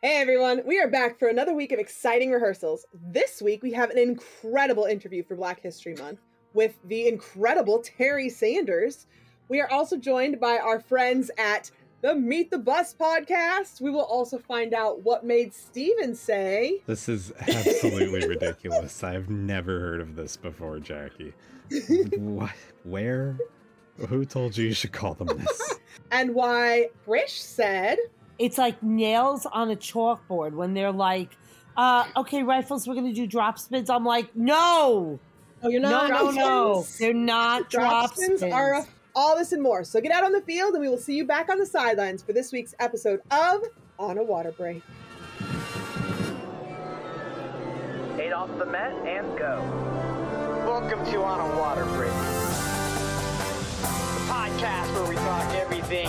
Hey everyone, we are back for another week of exciting rehearsals. This week we have an incredible interview for Black History Month with the incredible Terry Sanders. We are also joined by our friends at the Meet the Bus podcast. We will also find out what made Stephen say. This is absolutely ridiculous. I've never heard of this before, Jackie. what? Where? Who told you you should call them this? and why Brish said. It's like nails on a chalkboard when they're like, uh, okay, rifles, we're going to do drop spins. I'm like, no. Oh, you're not. No, no, no. They're not drop, drop spins. spins. Are a all this and more. So get out on the field, and we will see you back on the sidelines for this week's episode of On a Water Break. Eight off the mat and go. Welcome to On a Water Break, the podcast where we talk everything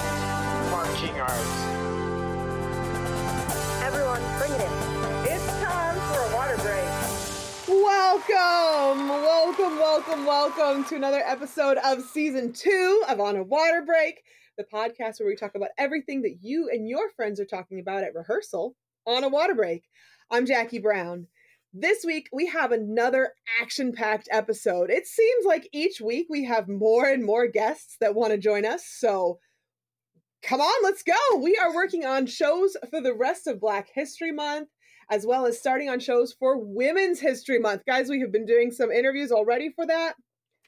marching arts. Everyone, bring it in. It's time for a water break. Welcome, welcome, welcome, welcome to another episode of season two of On a Water Break, the podcast where we talk about everything that you and your friends are talking about at rehearsal on a water break. I'm Jackie Brown. This week we have another action packed episode. It seems like each week we have more and more guests that want to join us. So come on, let's go. We are working on shows for the rest of Black History Month as well as starting on shows for Women's History Month. Guys, we have been doing some interviews already for that.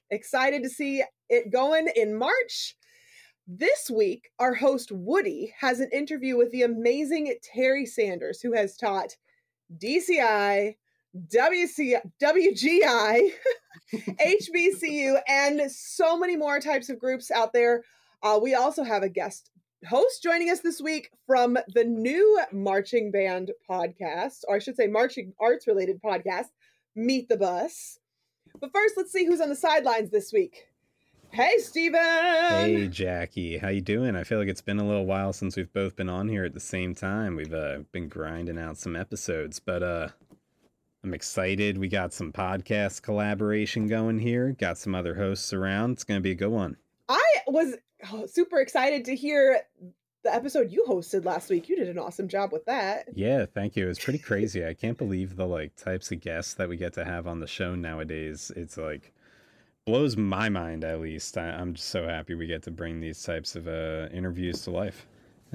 Excited to see it going in March. This week, our host Woody has an interview with the amazing Terry Sanders, who has taught DCI, WC, WGI, HBCU, and so many more types of groups out there. Uh, we also have a guest host joining us this week from the new marching band podcast, or I should say, marching arts related podcast, Meet the Bus. But first, let's see who's on the sidelines this week. Hey, Stephen. Hey, Jackie. How you doing? I feel like it's been a little while since we've both been on here at the same time. We've uh, been grinding out some episodes, but uh, I'm excited. We got some podcast collaboration going here. Got some other hosts around. It's gonna be a good one. I was super excited to hear the episode you hosted last week. You did an awesome job with that. Yeah, thank you. It was pretty crazy. I can't believe the like types of guests that we get to have on the show nowadays. It's like blows my mind at least. I, am just so happy we get to bring these types of uh, interviews to life.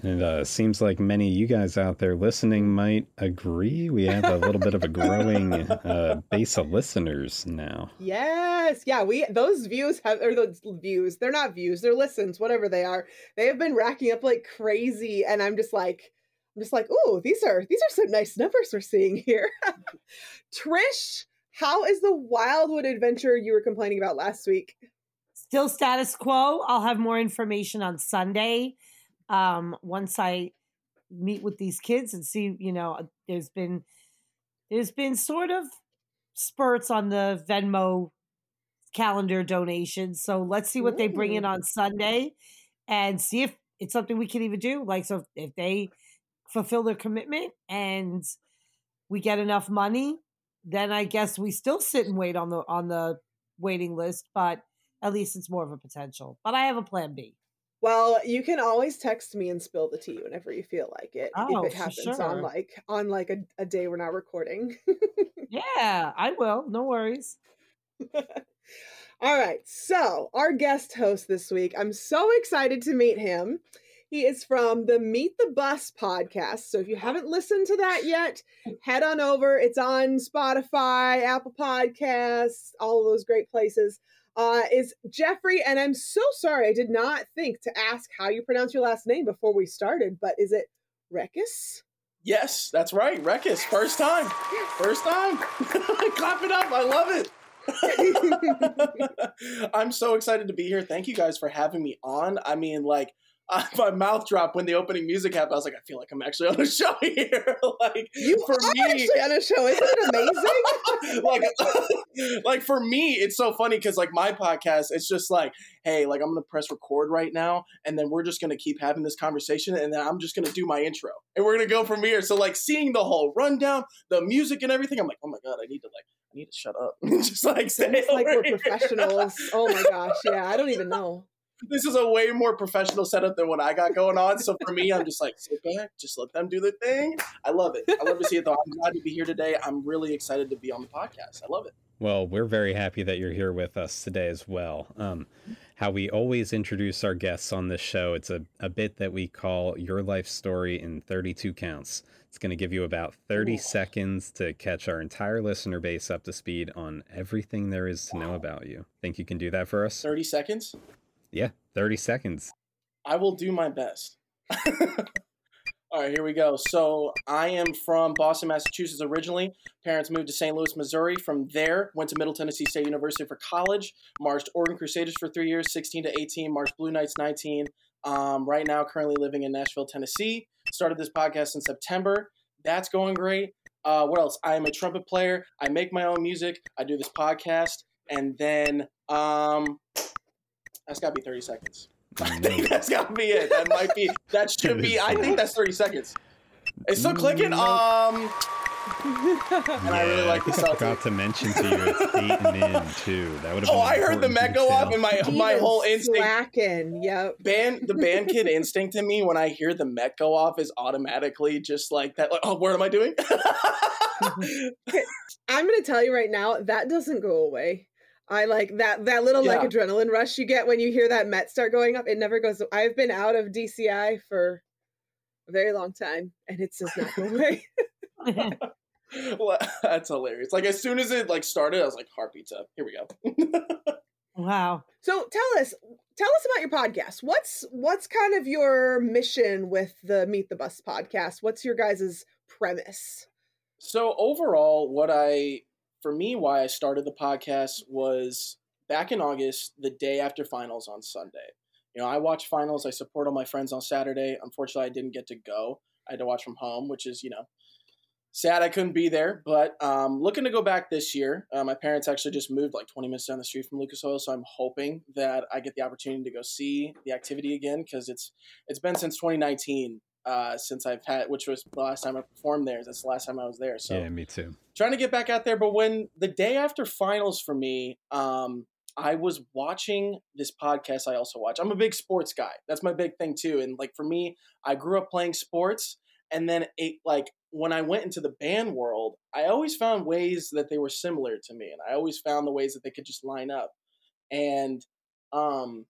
And uh, seems like many of you guys out there listening might agree. We have a little bit of a growing uh, base of listeners now. Yes, yeah. We those views have or those views. They're not views. They're listens, whatever they are. They have been racking up like crazy, and I'm just like, I'm just like, oh, these are these are some nice numbers we're seeing here. Trish, how is the Wildwood adventure you were complaining about last week? Still status quo. I'll have more information on Sunday um, once I meet with these kids and see, you know, there's been there's been sort of spurts on the Venmo calendar donations. So let's see what Ooh. they bring in on Sunday and see if it's something we can even do. Like, so if they fulfill their commitment and we get enough money, then I guess we still sit and wait on the on the waiting list. But at least it's more of a potential. But I have a plan B. Well, you can always text me and spill the tea whenever you feel like it. Oh, if it happens sure. on like on like a, a day we're not recording. yeah, I will. No worries. All right. So, our guest host this week, I'm so excited to meet him. He is from the Meet the Bus podcast. So, if you oh. haven't listened to that yet, head on over. It's on Spotify, Apple Podcasts, all of those great places uh, is Jeffrey. And I'm so sorry, I did not think to ask how you pronounce your last name before we started, but is it Reckis? Yes, that's right. Reckis, first time. First time. Clap it up. I love it. I'm so excited to be here. Thank you guys for having me on. I mean, like, uh, my mouth dropped when the opening music happened. I was like, I feel like I'm actually on a show here. like you for me, actually on a show. Isn't it amazing? like, like for me, it's so funny because like my podcast, it's just like, hey, like I'm gonna press record right now, and then we're just gonna keep having this conversation, and then I'm just gonna do my intro, and we're gonna go from here. So like seeing the whole rundown, the music and everything, I'm like, oh my god, I need to like. I need to shut up. just like stay like we're here. professionals. Oh my gosh, yeah. I don't even know. This is a way more professional setup than what I got going on. So for me, I'm just like sit back, just let them do the thing. I love it. I love to see it though. I'm glad to be here today. I'm really excited to be on the podcast. I love it. Well, we're very happy that you're here with us today as well. Um, how we always introduce our guests on this show, it's a, a bit that we call Your Life Story in 32 Counts. It's going to give you about 30 Ooh. seconds to catch our entire listener base up to speed on everything there is to know about you. Think you can do that for us? 30 seconds. Yeah, 30 seconds. I will do my best. All right, here we go. So I am from Boston, Massachusetts originally. Parents moved to St. Louis, Missouri. From there, went to Middle Tennessee State University for college. Marched Oregon Crusaders for three years, 16 to 18. Marched Blue Knights 19. Um, right now, currently living in Nashville, Tennessee. Started this podcast in September. That's going great. Uh, what else? I am a trumpet player. I make my own music. I do this podcast, and then um, that's got to be 30 seconds. I think Mm, that's got to be it. That might be. That should be. I think that's 30 seconds. It's still clicking. Um, and I really like the think I Celtics. forgot to mention to you it's eight and in too. That would have. Oh, been I heard the Met go off, detail. and my He my whole instinct. slacking. Yep. Band the band kid instinct in me when I hear the Met go off is automatically just like that. Like, oh, what am I doing? I'm gonna tell you right now that doesn't go away. I like that that little like adrenaline rush you get when you hear that Met start going up. It never goes. I've been out of DCI for a very long time, and it does not go away. Well, that's hilarious. Like as soon as it like started, I was like, heartbeats up. Here we go. wow. so tell us, tell us about your podcast. What's what's kind of your mission with the Meet the Bus podcast? What's your guys's premise? So overall, what I for me why I started the podcast was back in August, the day after finals on Sunday. You know, I watch finals. I support all my friends on Saturday. Unfortunately, I didn't get to go. I had to watch from home, which is you know sad I couldn't be there. But um, looking to go back this year. Uh, my parents actually just moved like 20 minutes down the street from Lucas Oil, so I'm hoping that I get the opportunity to go see the activity again because it's it's been since 2019 uh, since I've had, which was the last time I performed there. That's the last time I was there. So Yeah, me too. trying to get back out there. But when the day after finals for me, um, I was watching this podcast. I also watch. I'm a big sports guy. That's my big thing too. And like for me, I grew up playing sports, and then it like when I went into the band world, I always found ways that they were similar to me, and I always found the ways that they could just line up. And um,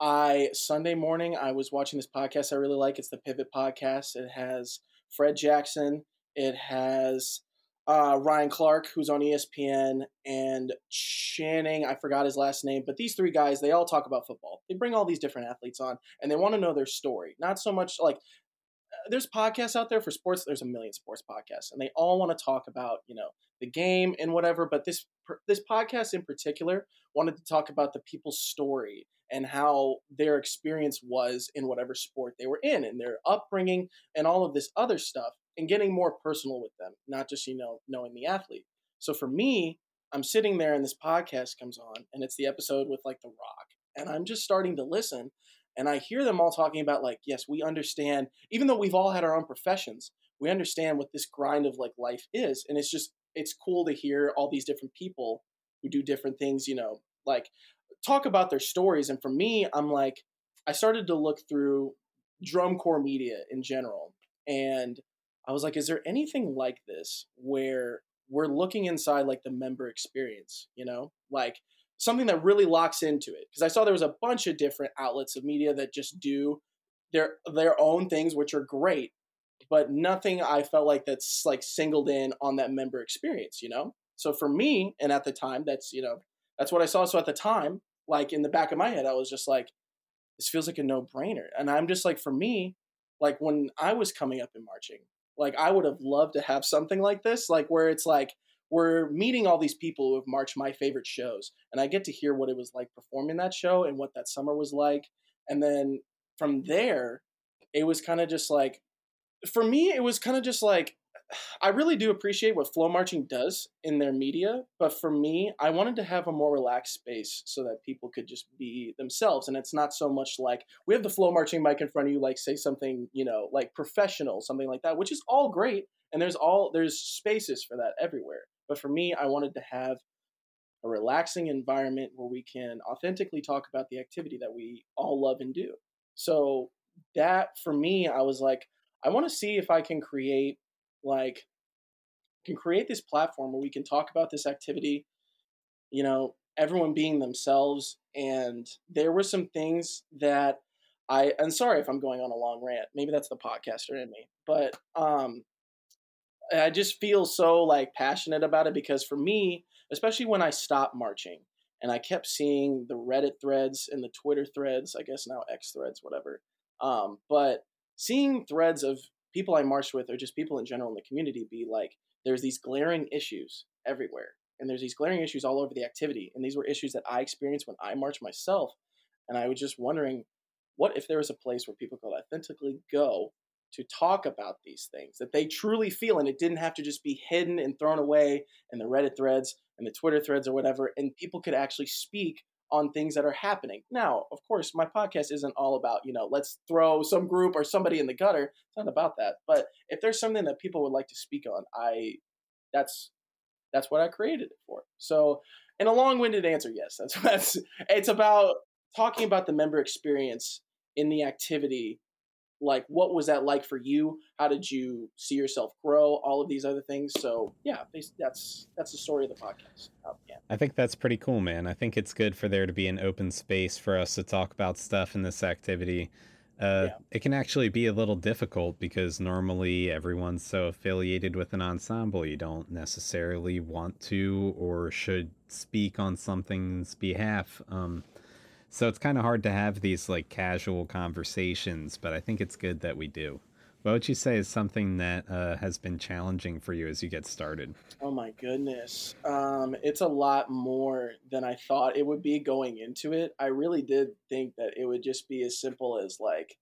I Sunday morning I was watching this podcast I really like. It's the Pivot Podcast. It has Fred Jackson. It has uh, Ryan Clark, who's on ESPN, and Channing. I forgot his last name, but these three guys, they all talk about football. They bring all these different athletes on, and they want to know their story. Not so much like there's podcasts out there for sports. There's a million sports podcasts, and they all want to talk about you know the game and whatever. But this this podcast in particular wanted to talk about the people's story and how their experience was in whatever sport they were in and their upbringing and all of this other stuff and getting more personal with them, not just, you know, knowing the athlete. So for me, I'm sitting there and this podcast comes on and it's the episode with like The Rock. And I'm just starting to listen and I hear them all talking about like, yes, we understand, even though we've all had our own professions, we understand what this grind of like life is. And it's just, it's cool to hear all these different people who do different things, you know, like talk about their stories. And for me, I'm like, I started to look through drum corps media in general. And I was like, is there anything like this where we're looking inside like the member experience, you know? Like something that really locks into it. Because I saw there was a bunch of different outlets of media that just do their their own things, which are great, but nothing I felt like that's like singled in on that member experience, you know? So for me, and at the time, that's you know, that's what I saw. So at the time, like in the back of my head, I was just like, this feels like a no brainer. And I'm just like, for me, like when I was coming up in marching, like I would have loved to have something like this, like where it's like we're meeting all these people who have marched my favorite shows, and I get to hear what it was like performing that show and what that summer was like. And then from there, it was kind of just like, for me, it was kind of just like, I really do appreciate what FloMarching does in their media, but for me, I wanted to have a more relaxed space so that people could just be themselves. And it's not so much like we have the FloMarching mic in front of you, like say something, you know, like professional, something like that, which is all great. And there's all there's spaces for that everywhere. But for me, I wanted to have a relaxing environment where we can authentically talk about the activity that we all love and do. So that for me, I was like, I want to see if I can create like can create this platform where we can talk about this activity, you know, everyone being themselves. And there were some things that I I'm sorry if I'm going on a long rant. Maybe that's the podcaster in me. But um I just feel so like passionate about it because for me, especially when I stopped marching and I kept seeing the Reddit threads and the Twitter threads, I guess now X threads, whatever. Um, but seeing threads of people I marched with or just people in general in the community be like, there's these glaring issues everywhere. And there's these glaring issues all over the activity. And these were issues that I experienced when I marched myself. And I was just wondering, what if there was a place where people could authentically go to talk about these things that they truly feel and it didn't have to just be hidden and thrown away in the Reddit threads and the Twitter threads or whatever and people could actually speak on things that are happening. Now, of course, my podcast isn't all about, you know, let's throw some group or somebody in the gutter. It's not about that. But if there's something that people would like to speak on, I that's that's what I created it for. So, in a long-winded answer, yes, that's that's it's about talking about the member experience in the activity like what was that like for you? How did you see yourself grow? All of these other things. So yeah that's that's the story of the podcast. Um, yeah. i think that's pretty cool man. I think it's good for there to be an open space for us to talk about stuff in this activity. Uh, yeah. it can actually be a little difficult because normally everyone's so affiliated with an ensemble you don't necessarily want to or should speak on something's behalf. Um, so it's kind of hard to have these like casual conversations, but I think it's good that we do. What would you say is something that uh, has been challenging for you as you get started? Oh my goodness. Um, it's a lot more than I thought it would be going into it. I really did think that it would just be as simple as like,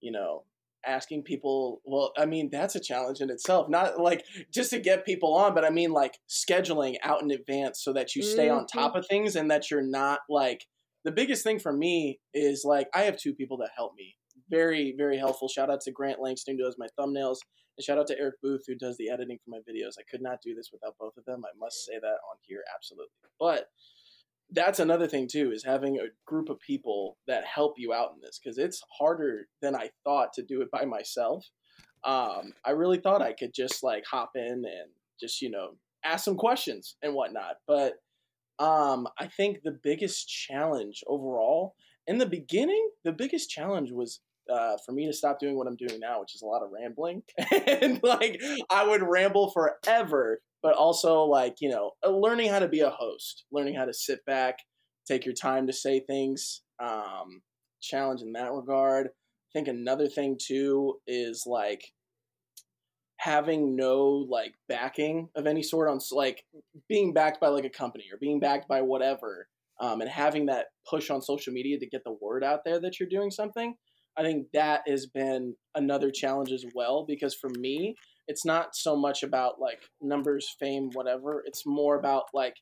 you know, asking people well i mean that's a challenge in itself not like just to get people on but i mean like scheduling out in advance so that you stay mm-hmm. on top of things and that you're not like the biggest thing for me is like I have two people that help me. Very, very helpful. Shout out to Grant Langston who does my thumbnails, and shout out to Eric Booth who does the editing for my videos. I could not do this without both of them. I must say that on here, absolutely. But that's another thing too is having a group of people that help you out in this because it's harder than I thought to do it by myself. Um, I really thought I could just like hop in and just you know ask some questions and whatnot, but um, I think the biggest challenge overall in the beginning, the biggest challenge was uh, for me to stop doing what I'm doing now, which is a lot of rambling. and like I would ramble forever, but also like, you know, uh, learning how to be a host, learning how to sit back, take your time to say things, um, challenge in that regard. I think another thing too is like having no like backing of any sort on like being backed by like a company or being backed by whatever um, and having that push on social media to get the word out there that you're doing something i think that has been another challenge as well because for me it's not so much about like numbers fame whatever it's more about like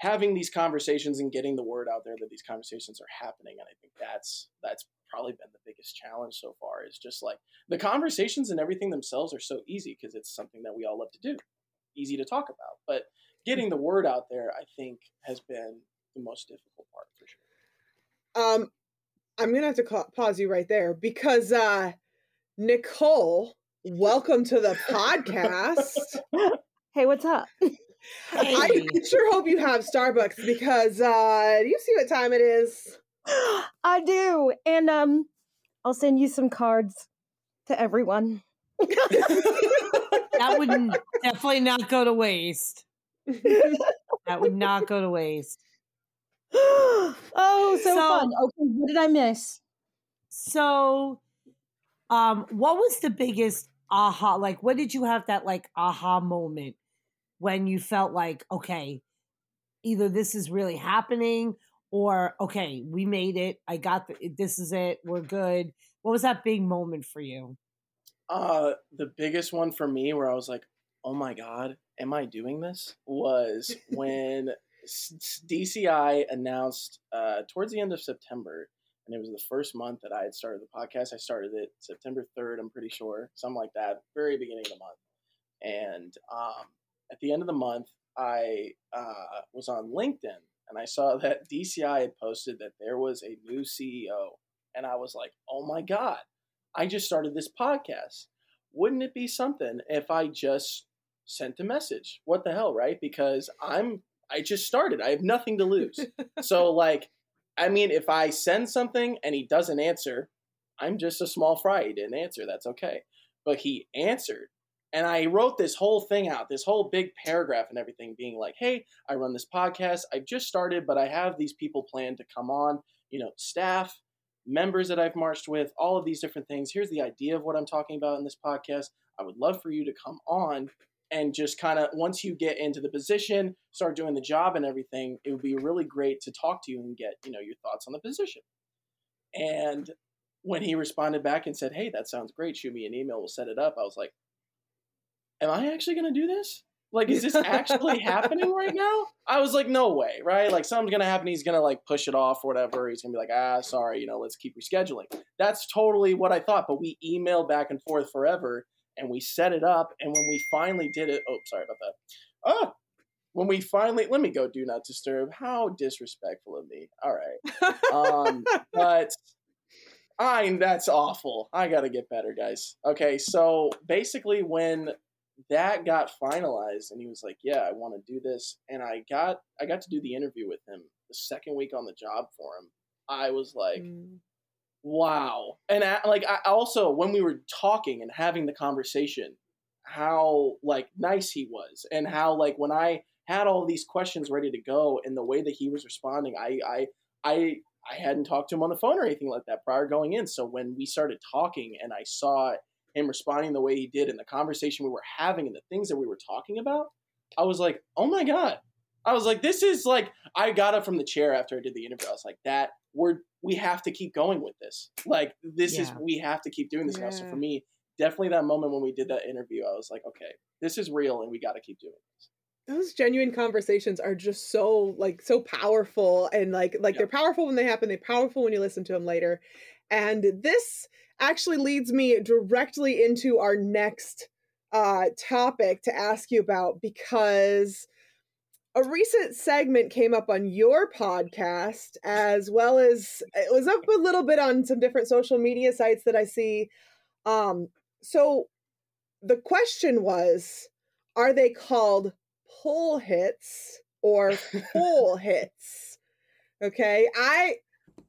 having these conversations and getting the word out there that these conversations are happening and i think that's that's probably been the biggest challenge so far is just like the conversations and everything themselves are so easy because it's something that we all love to do easy to talk about but getting the word out there i think has been the most difficult part for sure um i'm gonna have to call, pause you right there because uh nicole welcome to the podcast hey what's up Hey. I sure hope you have Starbucks because uh do you see what time it is? I do. And um I'll send you some cards to everyone. that would definitely not go to waste. that would not go to waste. oh, so, so fun. Okay, what did I miss? So um what was the biggest aha like what did you have that like aha moment when you felt like okay either this is really happening or okay, we made it. I got the, this is it. We're good. What was that big moment for you? Uh, the biggest one for me where I was like, "Oh my god, am I doing this?" was when DCI announced uh, towards the end of September, and it was the first month that I had started the podcast. I started it September third, I'm pretty sure, something like that, very beginning of the month. And um, at the end of the month, I uh, was on LinkedIn and I saw that DCI had posted that there was a new CEO. And I was like, oh my God, I just started this podcast. Wouldn't it be something if I just sent a message? What the hell, right? Because I'm, I just started. I have nothing to lose. so, like, I mean, if I send something and he doesn't answer, I'm just a small fry. He didn't answer. That's okay. But he answered. And I wrote this whole thing out, this whole big paragraph and everything, being like, hey, I run this podcast. I've just started, but I have these people planned to come on, you know, staff, members that I've marched with, all of these different things. Here's the idea of what I'm talking about in this podcast. I would love for you to come on and just kind of, once you get into the position, start doing the job and everything, it would be really great to talk to you and get, you know, your thoughts on the position. And when he responded back and said, hey, that sounds great, shoot me an email, we'll set it up, I was like, am I actually going to do this? Like, is this actually happening right now? I was like, no way, right? Like, something's going to happen. He's going to like push it off or whatever. He's going to be like, ah, sorry, you know, let's keep rescheduling. That's totally what I thought. But we emailed back and forth forever and we set it up. And when we finally did it, oh, sorry about that. Oh, when we finally, let me go do not disturb. How disrespectful of me. All right. Um, but I that's awful. I got to get better, guys. Okay, so basically when that got finalized and he was like, "Yeah, I want to do this." And I got I got to do the interview with him the second week on the job for him. I was like, Mm. "Wow." And I, like I also when we were talking and having the conversation, how like nice he was and how like when I had all these questions ready to go and the way that he was responding, I I I I hadn't talked to him on the phone or anything like that prior going in. So when we started talking and I saw him responding the way he did and the conversation we were having and the things that we were talking about, I was like, oh my God. I was like, this is like, I got up from the chair after I did the interview. I was like, that, we're, we have to keep going with this. Like, this is, we have to keep doing this now. So for me, definitely that moment when we did that interview, I was like, okay, this is real and we got to keep doing this. those genuine conversations are just so like so powerful and like like Yeah. they're powerful when they happen they're powerful when you listen to them later and this actually leads me directly into our next uh topic to ask you about because a recent segment came up on your podcast as well as it was up a little bit on some different social media sites that I see. Um so the question was are they called pull hits or pull hits? Okay i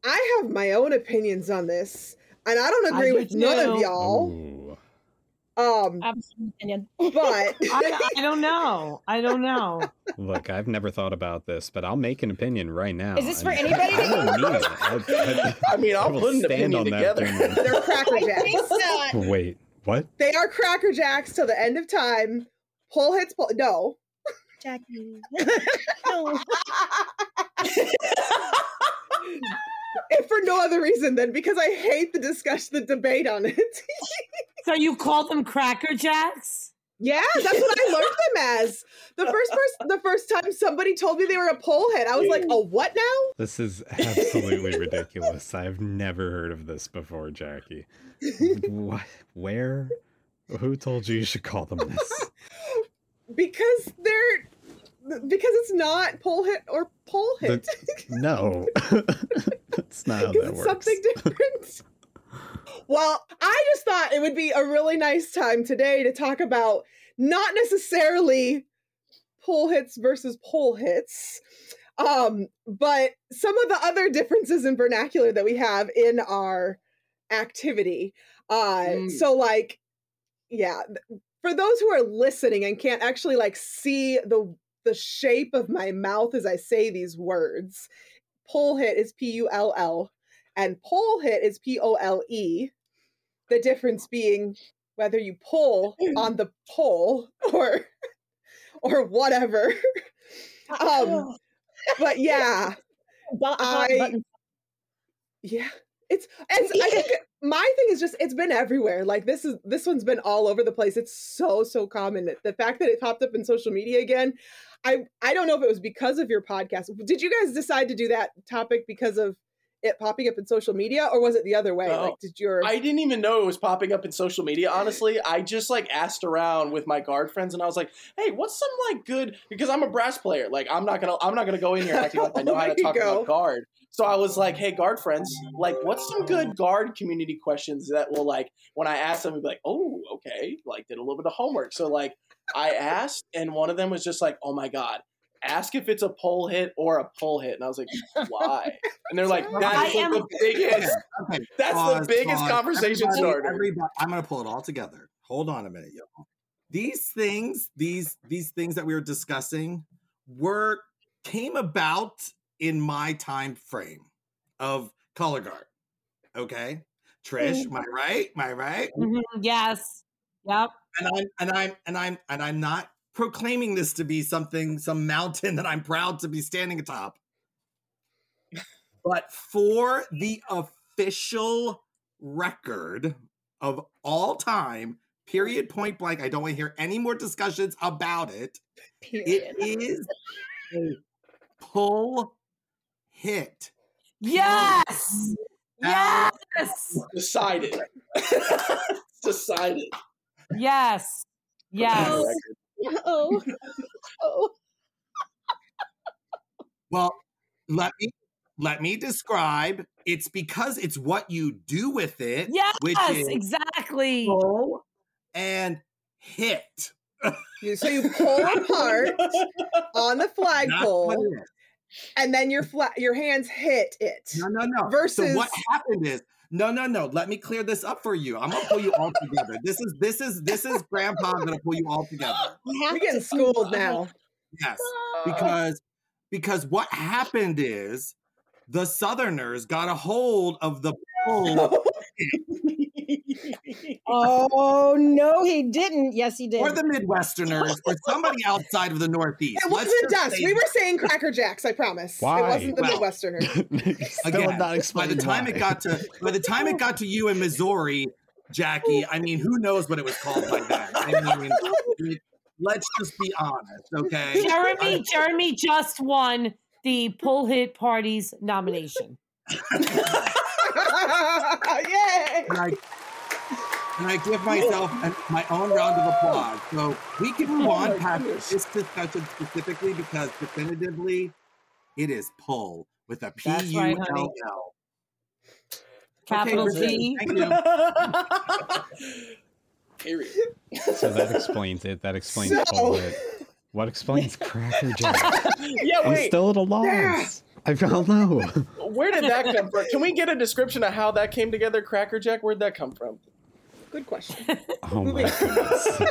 i have my own opinions on this and i don't I agree do with none of y'all Ooh. um I opinion. but I, I don't know. I don't know. Look, I've never thought about this, but I'll make an opinion right now. Is this for and anybody? I will mean it. I, I mean, I'll will put an stand opinion on that together. opinion. they're cracker jacks think not. Wait, what? they are cracker jacks till the end of time pull hits pull no Jackie. no. If for no other reason than because i hate the discussion the debate on it So you call them Cracker Jacks? Yeah, that's what I learned them as. The first person, the first time somebody told me they were a pole head, I was like, "A what now?" This is absolutely ridiculous. I've never heard of this before, Jackie. what? Where? Who told you you should call them this? Because they're because it's not pole hit or pole hit. No, that's not how that it's works. something different. well, I just thought it would be a really nice time today to talk about not necessarily pull hits versus pole hits, um, but some of the other differences in vernacular that we have in our activity. Uh, Mm. So, like, yeah, for those who are listening and can't actually like see the the shape of my mouth as I say these words, pull hit is P U L L and pole hit is P O L E. The difference being whether you pull on the pole or or whatever. Um, but yeah, But- I- yeah. It's it's I think my thing is just it's been everywhere. Like this is this one's been all over the place. It's so so common. The fact that it popped up in social media again, I I don't know if it was because of your podcast. Did you guys decide to do that topic because of it popping up in social media, or was it the other way? No. Like, did your I didn't even know it was popping up in social media. Honestly, I just like asked around with my guard friends, and I was like, "Hey, what's some like good?" Because I'm a brass player. Like, I'm not gonna, I'm not gonna go in here acting like I know how to talk go. about guard. So I was like, "Hey, guard friends, like, what's some good guard community questions that will like when I ask them, be like, oh, okay, like did a little bit of homework." So like, I asked, and one of them was just like, "Oh my god." Ask if it's a pole hit or a pull hit, and I was like, "Why?" And they're like, "That's like the biggest Okay, that's pause, the biggest pause. conversation Everybody- starter. everybody- I'm gonna pull it all together. Hold on a minute, y'all. These things, these these things that we were discussing, were came about in my time frame of color guard. Okay, Trish, am I right? Am I right? Mhm, Yes. Yep. And I'm and I'm and I'm and I'm not proclaiming this to be something, some mountain that I'm proud to be standing atop. But for the official record of all time, period, point blank, I don't want to hear any more discussions about it. Period. It is a pull hit. Yes. Now- Yes. Decided. Decided. Yes. Yes. Oh, oh. Well, let me let me describe. It's because it's what you do with it, Yes. which is Exactly. pull and hit. so you pull apart on the That's what flagpole, and then your fla- your hands hit it. No, no, no. Versus- so what happened is no, no, no. Let me clear this up for you. I'm gonna pull you all together. This is this is this is Grandpa I'm gonna pull you all together. We're getting schooled now. Yes, because because what happened is the Southerners got a hold of the pull Oh no, he didn't. Yes, he did. or the Midwesterners or somebody outside of the Northeast. It wasn't just us. say We were saying Cracker Jacks. I promise. Why? It wasn't the Well, Midwesterners. Still Again, not by the explaining time why. it got to by the time it got to you in Missouri, Jackie, I mean, who knows what it was called by then? I mean, it- let's just be honest, okay? Jeremy, Jeremy just won the pull hit parties nomination. Yay! And I, and I give myself an, my own round of applause. So we can move Oh on my past this discussion specifically because definitively it is pull with a P That's U right, L honey. L. Capital Okay, T. Period. So that explains it. That explains So- all of it. What explains Cracker Jack? Yeah, I'm still at a loss. I don't know. Where did that come from? Can we get a description of how that came together, Cracker Jack? Where'd that come from? Good question. Oh my goodness.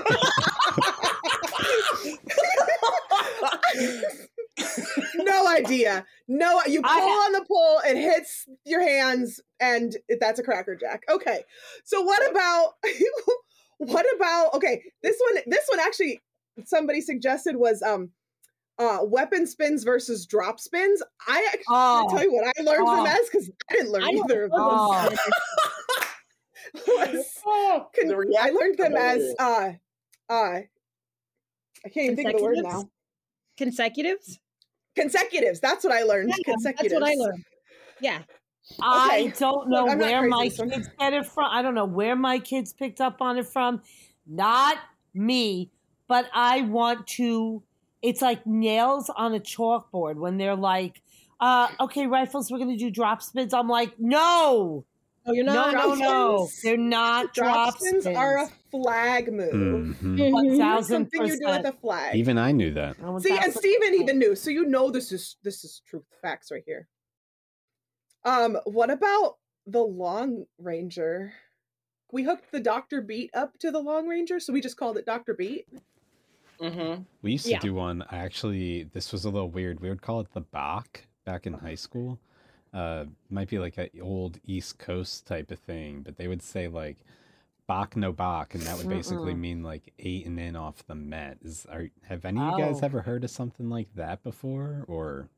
no idea. No, you pull I on the pole, it hits your hands, and it- that's a cracker jack. Okay, so what about what about? Okay, this one, this one actually somebody suggested was um uh weapon spins versus drop spins. I actually Oh. tell you what I learned from Oh. as because I didn't learn I either of those. Oh. Was- con- The I learned them as it. uh uh. I can't even think of the word now. Consecutives? Consecutives. That's what I learned. Yeah, Consecutives. That's what I learned. Yeah. I don't know Look, where my this one. kids get it from. I don't know where my kids picked up on it from. Not me, but I want to. It's like nails on a chalkboard when they're like, uh, "Okay, rifles, we're gonna do drop spins." I'm like, "No, Oh, you're no, not. no, no, they're not drop, drop, spins, spins." are a flag move. Mhm. One Mhm. It's thousand something you do with percent. a flag. Even I knew that. One See, and thousand Stephen percent. even knew, so you know this is this is truth facts right here. Um, what about the Long Ranger? We hooked the Doctor Beat up to the Long Ranger, so we just called it Doctor Beat. Mm-hmm. We used to Yeah. do one. I actually, this was a little weird. We would call it the Bach back in high school. Uh, might be like an old East Coast type of thing, but they would say like Bach no Bach, and that would basically Mm-mm. mean like eight and in off the Met. Is are have any of you guys Oh. ever heard of something like that before, or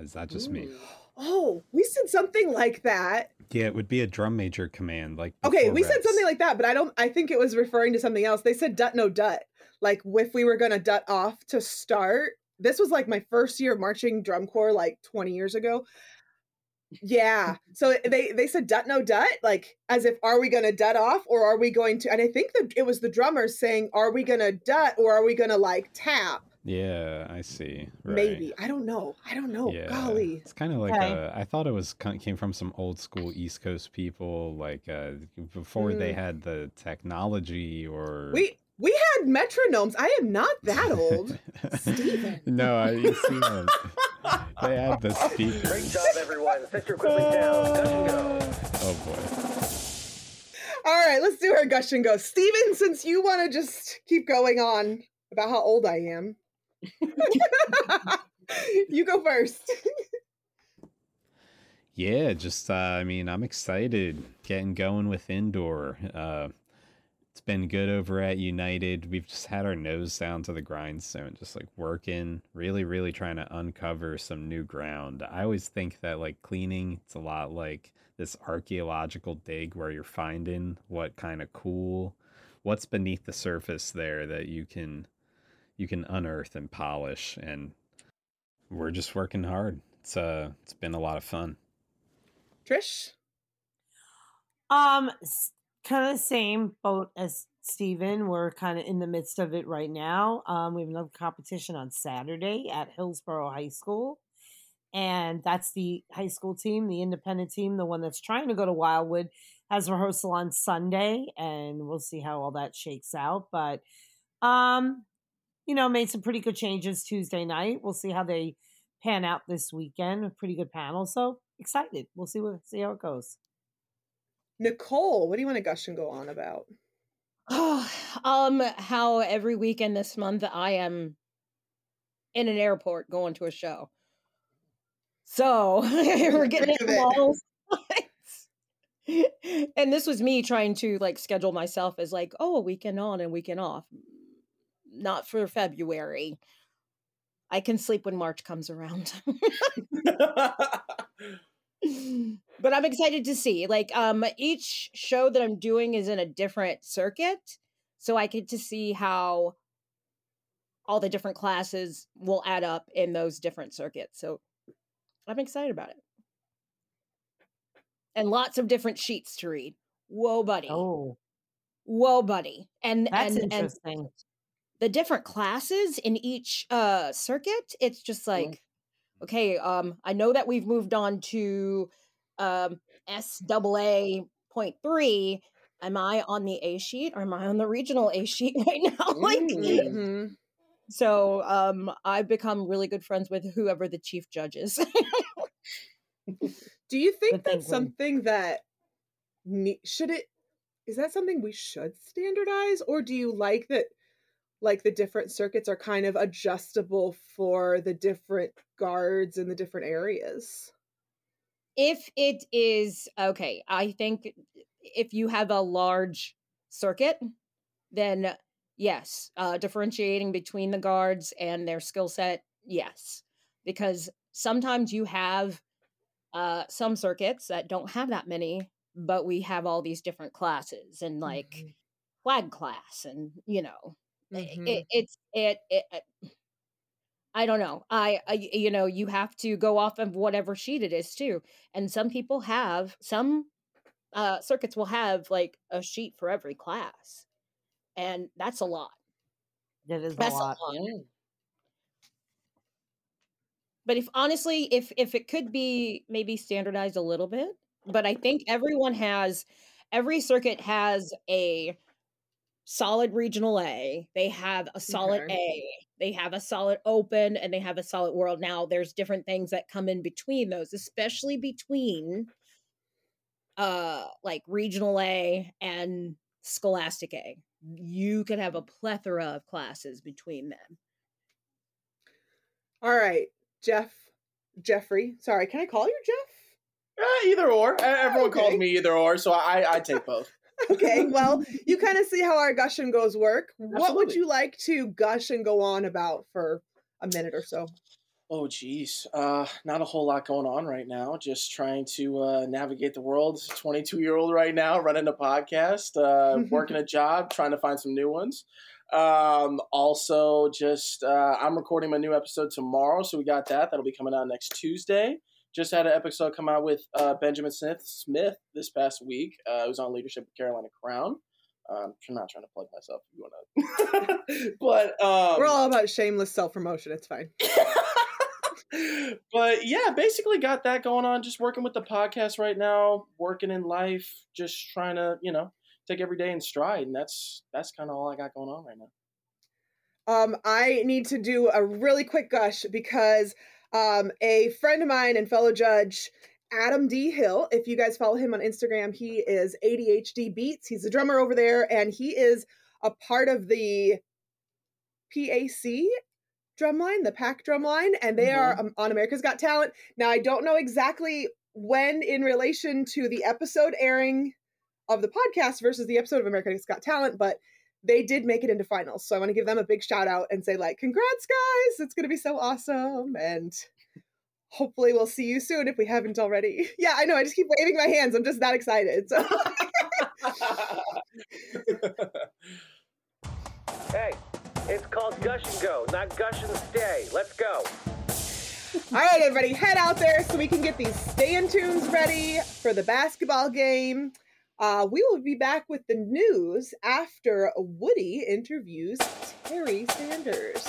is that just me? Oh, we said something like that. Yeah, it would be a drum major command. Like Okay, we said something like that, but I don't. I think it was referring to something else. They said "dut no dut," like if we were gonna dut off to start. This was like my first year marching drum corps, like twenty years ago. Yeah. So they they said dut no dut, like as if are we gonna dut off or are we going to? And I think that it was the drummers saying, are we gonna dut or are we gonna like tap? Yeah, I see. Right. Maybe I don't know. I don't know. Yeah, Golly. it's kind of like Okay. uh, I thought it was came from some old school East Coast people, like uh, before they Mm. had the technology or We we had metronomes. I am not that old. Stephen. no, I you see them. they had the speakers. Great job, everyone. Set your equipment down. Touch and go. Oh boy. All right, let's do our gush and go. Stephen, since you want to just keep going on about how old I am, you go first. Yeah, just uh, I mean, I'm excited getting going with indoor. Uh, it's been good over at United. We've just had our nose down to the grindstone, just like working, really, really trying to uncover some new ground. I always think that like cleaning, it's a lot like this archaeological dig where you're finding what kind of cool, what's beneath the surface there that you can you can unearth and polish and we're just working hard. It's uh it's been a lot of fun. Trish? Um, kind of the same boat as Stephen. We're kind of in the midst of it right now. Um, we have another competition on Saturday at Hillsborough High School. And that's the high school team, the independent team, the one that's trying to go to Wildwood, has rehearsal on Sunday, and we'll see how all that shakes out. But um, you know, made some pretty good changes Tuesday night. We'll see how they pan out this weekend. A pretty good panel. So excited. We'll see what see how it goes. Nicole, what do you want to gush and go on about? Oh, um, how every weekend this month I am in an airport going to a show. So we're getting Thick of it. all and this was me trying to like schedule myself as like, oh, a weekend on and weekend off. Not for February. I can sleep when March comes around. but I'm excited to see. Like um each show that I'm doing is in a different circuit, so I get to see how all the different classes will add up in those different circuits. So I'm excited about it. And lots of different sheets to read. Whoa, buddy. Oh, Whoa, buddy. And that's and and the different classes in each uh circuit it's just like okay um i know that we've moved on to um SAA point three am i on the a sheet or am i on the regional a sheet right now like Mm. Mhm. so um i've become really good friends with whoever the chief judge is Do you think Good that's thinking. something that ne- should it is that something we should standardize or do you like that like the different circuits are kind of adjustable for the different guards in the different areas? if it is okay i think if you have a large circuit then yes uh differentiating between the guards and their skill set yes because sometimes you have uh some circuits that don't have that many but we have all these different classes and like Mhm. flag class and you know Mhm. it, it's it, it uh, I don't know. I, I, you know, you have to go off of whatever sheet it is too. And some people have some uh, circuits will have like a sheet for every class, and that's a lot. That is a lot. a lot. But if honestly, if if it could be maybe standardized a little bit, but I think everyone has every circuit has a solid regional A, they have a solid Okay. A, they have a solid open, and they have a solid world. Now there's different things that come in between those, especially between uh like regional A and scholastic A. You could have a plethora of classes between them. All right, Jeff, Jeffrey. Sorry, can I call you Jeff? Eh, either or. Everyone calls me either or, so I I take both. Okay, well, you kind of see how our gush and goes work. What would you like to gush and go on about for a minute or so? Oh geez, uh, not a whole lot going on right now. Just trying to uh, navigate the world. Twenty two year old right now, running a podcast, uh, working a job, trying to find some new ones. Um, also, just uh, I'm recording my new episode tomorrow, so we got that. That'll be coming out next Tuesday. Just had an episode come out with uh, Benjamin Smith Smith this past week. Uh, was on Leadership with Carolina Crown. Um, I'm not trying to plug myself. If you want to, but um, We're all about shameless self promotion. It's fine. but yeah, basically got that going on. Just working with the podcast right now, working in life, just trying to you know take every day in stride, and that's that's kind of all I got going on right now. Um, I need to do a really quick gush because um, a friend of mine and fellow judge, Adam D. Hill, if you guys follow him on Instagram, he is ADHD Beats. He's a drummer over there, and he is a part of the PAC drumline, the PAC drumline, and they are um, on America's Got Talent. Now, I don't know exactly when in relation to the episode airing of the podcast versus the episode of America's Got Talent, but they did make it into finals. So I want to give them a big shout out and say, like, congrats, guys. It's going to be so awesome. And hopefully we'll see you soon if we haven't already. Yeah, I know. I just keep waving my hands. I'm just that excited. So. Hey, it's called Gush and Go, not Gush and Stay. Let's go. All right, everybody, head out there so we can get these stay in tunes ready for the basketball game. Uh, we will be back with the news after Woody interviews Terry Sanders.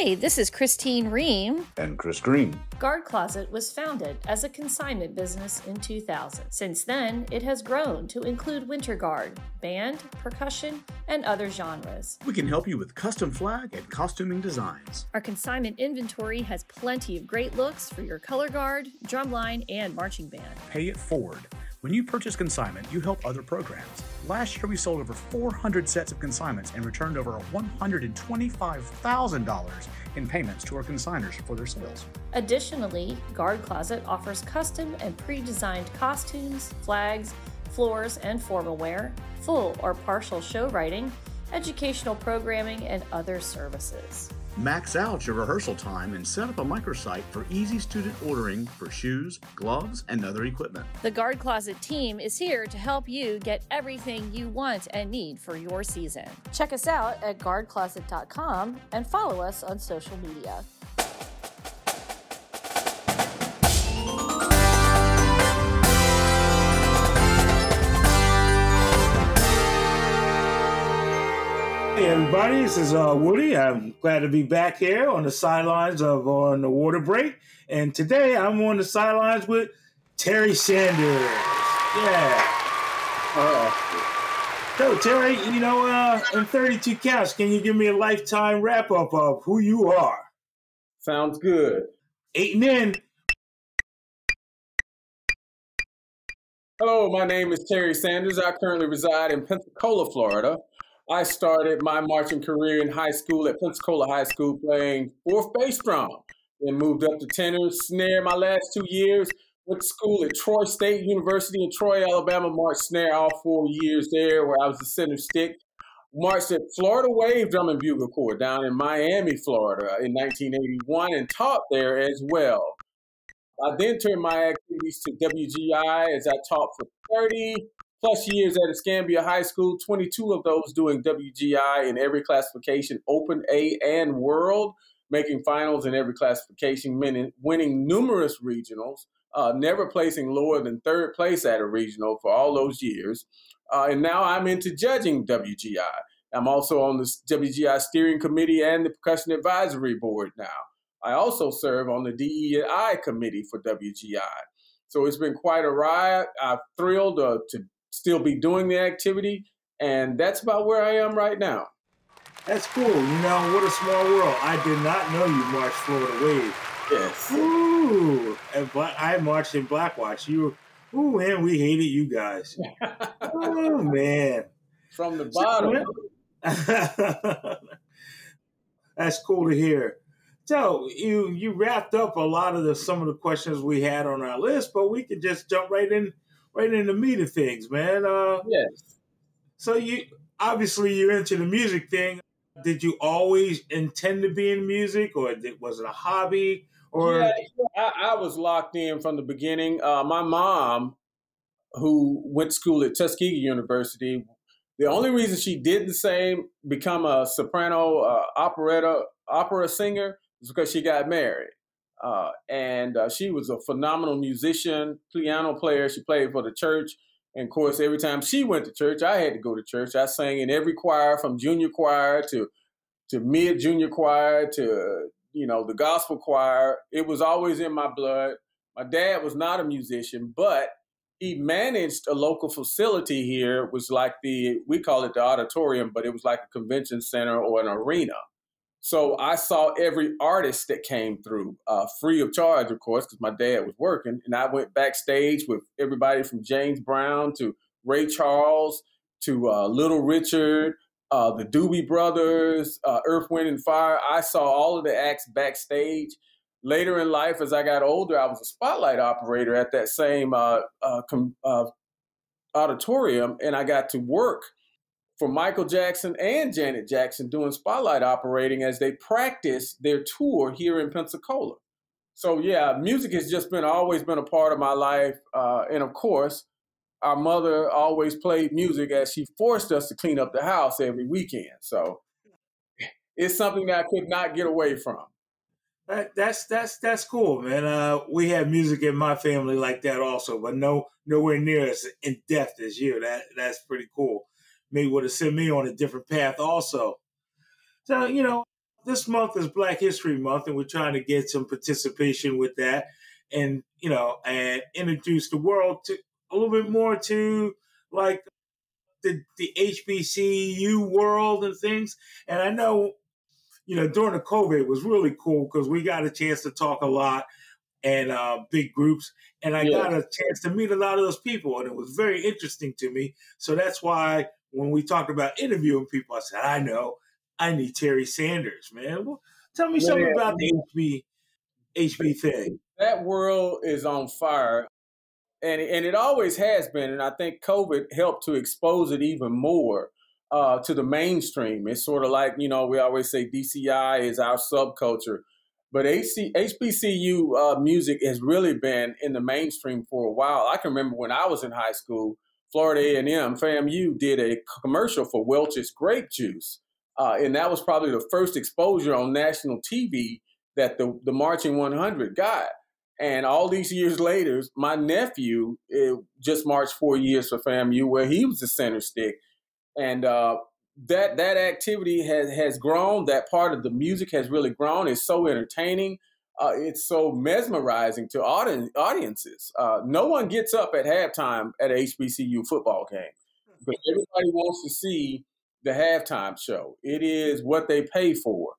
Hey, this is Christine Ream. And Chris Green. Guard Closet was founded as a consignment business in 2000. Since then, it has grown to include winter guard, band, percussion, and other genres. We can help you with custom flag and costuming designs. Our consignment inventory has plenty of great looks for your color guard, drumline, and marching band. Pay it forward. When you purchase consignment, you help other programs. Last year, we sold over 400 sets of consignments and returned over $125,000 in payments to our consigners for their sales. Additionally, Guard Closet offers custom and pre designed costumes, flags, floors, and formal wear, full or partial show writing, educational programming, and other services. Max out your rehearsal time and set up a microsite for easy student ordering for shoes, gloves, and other equipment. The Guard Closet team is here to help you get everything you want and need for your season. Check us out at guardcloset.com and follow us on social media. Hey everybody, this is uh, Woody. I'm glad to be back here on the sidelines of on the water break, and today I'm on the sidelines with Terry Sanders. Yeah. Uh, so Terry, you know, uh, in 32 counts, can you give me a lifetime wrap up of who you are? Sounds good. Eight men. Hello, my name is Terry Sanders. I currently reside in Pensacola, Florida. I started my marching career in high school at Pensacola High School playing fourth bass drum. Then moved up to tenor, snare my last two years. Went to school at Troy State University in Troy, Alabama. Marched snare all four years there, where I was the center stick. Marched at Florida Wave Drum and Bugle Corps down in Miami, Florida in 1981 and taught there as well. I then turned my activities to WGI as I taught for 30 plus years at Escambia High School, 22 of those doing WGI in every classification, Open, A, and World, making finals in every classification, winning, numerous regionals, uh, never placing lower than third place at a regional for all those years. Uh, and now I'm into judging WGI. I'm also on the WGI steering committee and the percussion advisory board now. I also serve on the DEI committee for WGI. So it's been quite a ride. I'm thrilled uh, to still be doing the activity. And that's about where I am right now. That's cool. You know, what a small world. I did not know you marched Florida Wave. Yes. Ooh. And I marched in Blackwatch. You were, ooh, man, we hated you guys. oh, man. From the bottom. That's cool to hear. So you you wrapped up a lot of the some of the questions we had on our list, but we could just jump right in right in the meat of things, man. Uh, yes. So you obviously you're into the music thing. Did you always intend to be in music, or did, was it a hobby? Or yeah, I, I was locked in from the beginning. Uh, my mom who went to school at Tuskegee University. The only reason she didn't say become a soprano uh, operetta opera singer is because she got married. Uh, and uh, she was a phenomenal musician, piano player. She played for the church. And of course, every time she went to church, I had to go to church. I sang in every choir from junior choir to to mid junior choir to you know the gospel choir. It was always in my blood. My dad was not a musician, but he managed a local facility here. It was like the we call it the auditorium, but it was like a convention center or an arena. So I saw every artist that came through, uh, free of charge, of course, because my dad was working. And I went backstage with everybody from James Brown to Ray Charles to uh, Little Richard, uh, the Doobie Brothers, uh, Earth, Wind, and Fire. I saw all of the acts backstage. Later in life, as I got older, I was a spotlight operator at that same uh, uh, com- auditorium, and I got to work for Michael Jackson and Janet Jackson doing spotlight operating as they practice their tour here in Pensacola. So yeah, music has just been always been a part of my life, uh, and of course, our mother always played music as she forced us to clean up the house every weekend. So it's something that I could not get away from. That, that's that's that's cool, man. Uh, we have music in my family like that also, but no nowhere near as in depth as you. That that's pretty cool maybe would have sent me on a different path also. So, you know, this month is Black History Month, and we're trying to get some participation with that and, you know, and introduce the world to a little bit more to like the, the HBCU world and things. And I know, you know, during the COVID, it was really cool because we got a chance to talk a lot and uh, big groups. And I yeah. got a chance to meet a lot of those people, and it was very interesting to me. So that's why when we talked about interviewing people, I said, I know, I need Terry Sanders, man. Well, tell me yeah. something about the HB HB thing. That world is on fire. And, and it always has been. And I think COVID helped to expose it even more uh, to the mainstream. It's sort of like, you know, we always say DCI is our subculture. But HC, HBCU uh, music has really been in the mainstream for a while. I can remember when I was in high school, Florida A&M, FAMU did a commercial for Welch's grape juice. Uh, and that was probably the first exposure on national TV that the, the Marching 100 got. And all these years later, my nephew just marched four years for FAMU, where he was the center stick. And uh, that that activity has has grown. That part of the music has really grown. It's so entertaining uh, it's so mesmerizing to audi- audiences. Uh, no one gets up at halftime at a HBCU football game because everybody wants to see the halftime show. It is what they pay for.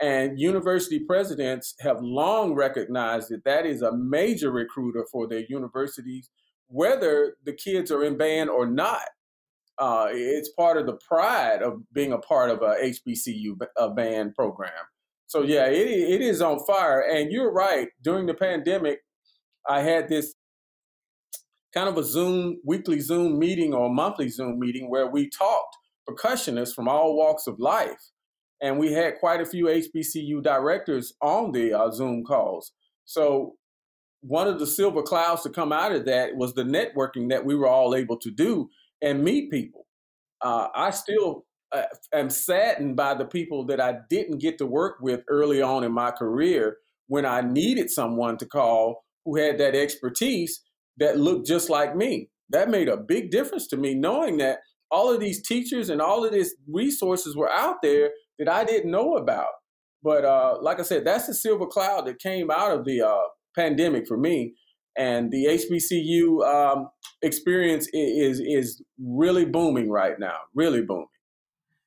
And university presidents have long recognized that that is a major recruiter for their universities, whether the kids are in band or not. Uh, it's part of the pride of being a part of a HBCU a band program. So yeah, it it is on fire. And you're right. During the pandemic, I had this kind of a Zoom weekly Zoom meeting or monthly Zoom meeting where we talked percussionists from all walks of life, and we had quite a few HBCU directors on the uh, Zoom calls. So one of the silver clouds to come out of that was the networking that we were all able to do and meet people. Uh, I still uh, am saddened by the people that I didn't get to work with early on in my career when I needed someone to call who had that expertise that looked just like me. That made a big difference to me, knowing that all of these teachers and all of these resources were out there that I didn't know about. But uh, like I said, that's the silver cloud that came out of the uh, pandemic for me. And the HBCU um, experience is is really booming right now, really booming.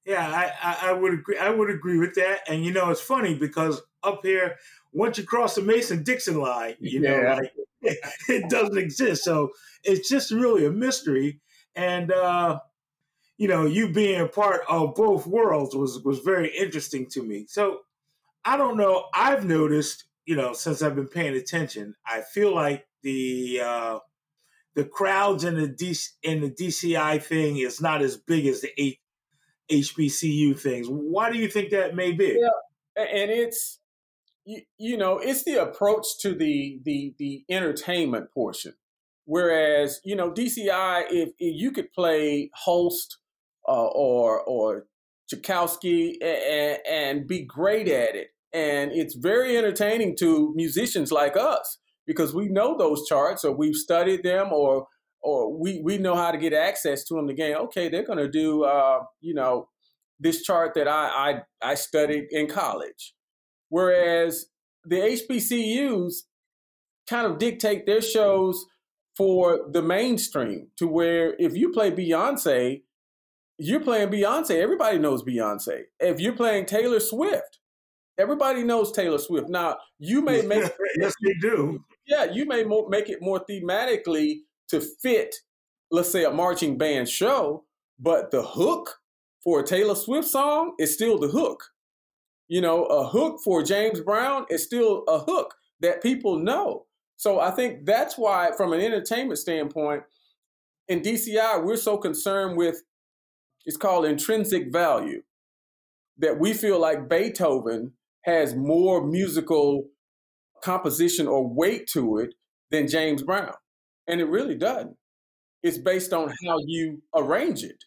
Yeah, I, I, I, would agree. I would agree with that. And you know, it's funny because up here, once you cross the Mason Dixon line, you know, yeah. like it doesn't exist. So it's just really a mystery. And uh, you know, you being a part of both worlds was was very interesting to me. So I don't know. I've noticed, you know, since I've been paying attention, I feel like the uh, the crowds in the D- in the DCI thing is not as big as the eight HBCU things. Why do you think that may be? Yeah, and it's you, you know it's the approach to the the the entertainment portion. Whereas, you know, DCI, if, if you could play Holst uh, or or Tchaikovsky and, and be great at it, and it's very entertaining to musicians like us because we know those charts or we've studied them or or we we know how to get access to them to gain. Okay, they're going to do uh, you know this chart that I, I I studied in college, whereas the HBCUs kind of dictate their shows for the mainstream to where if you play Beyonce, you're playing Beyonce. Everybody knows Beyonce. If you're playing Taylor Swift, everybody knows Taylor Swift. Now you may make yes, they do. Yeah, you may mo- make it more thematically to fit, let's say, a marching band show, but the hook for a Taylor Swift song is still the hook. You know, a hook for James Brown is still a hook that people know. So I think that's why, from an entertainment standpoint, in DCI, we're so concerned with it's called intrinsic value that we feel like Beethoven has more musical composition or weight to it than James Brown. And it really doesn't. It's based on how you arrange it.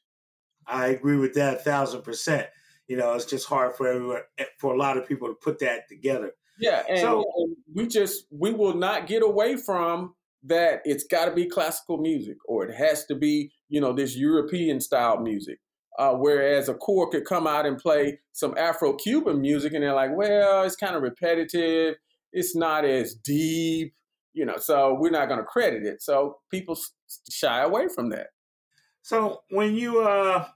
I agree with that a thousand percent. You know, it's just hard for everyone, for a lot of people to put that together. Yeah, and, So- and we just we will not get away from that. It's got to be classical music, or it has to be you know this European style music. Uh, whereas a corps could come out and play some Afro-Cuban music, and they're like, well, it's kind of repetitive. It's not as deep, you know. So we're not going to credit it. So people s- shy away from that. So when you uh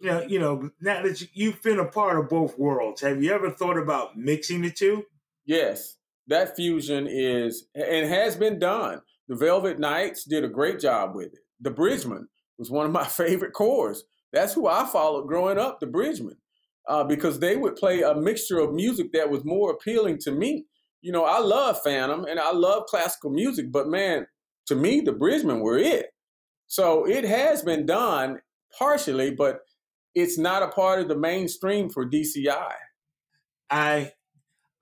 you know, you know, now that you, you've been a part of both worlds, have you ever thought about mixing the two? Yes, that fusion is and has been done. The Velvet Knights did a great job with it. The Bridgemen was one of my favorite corps. That's who I followed growing up, the Bridgemen, uh, because they would play a mixture of music that was more appealing to me. You know, I love Phantom and I love classical music, but man, to me, the Bridgemen were it. So it has been done partially, but it's not a part of the mainstream for DCI. I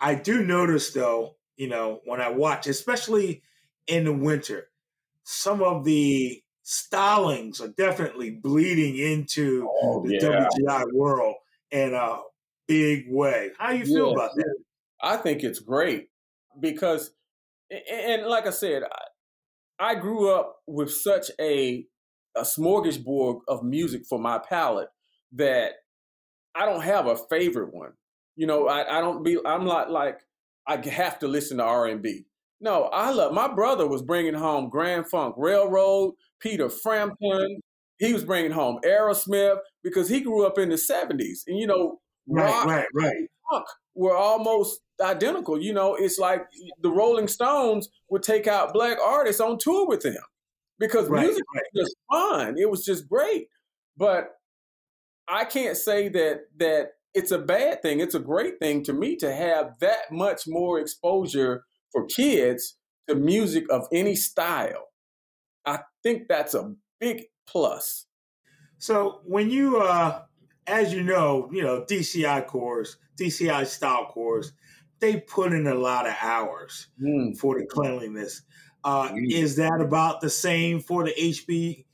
I do notice though, you know, when I watch, especially in the winter, some of the stylings are definitely bleeding into Oh, the yeah. WGI world in a big way. How do you feel Yes, about that? I think it's great because, and like I said, I, I grew up with such a a smorgasbord of music for my palate that I don't have a favorite one. You know, I, I don't be. I'm not like I have to listen to R and B. No, I love. My brother was bringing home Grand Funk Railroad, Peter Frampton. He was bringing home Aerosmith because he grew up in the '70s, and you know, Right, rock right, right. funk were almost identical. You know, it's like the Rolling Stones would take out black artists on tour with them because Right, music right. was just fun. It was just great. But I can't say that that it's a bad thing. It's a great thing to me to have that much more exposure for kids to music of any style. I think that's a big plus. So when you, uh, as you know, you know DCI course, DCI style cores, they put in a lot of hours for the cleanliness. Uh, Is that about the same for the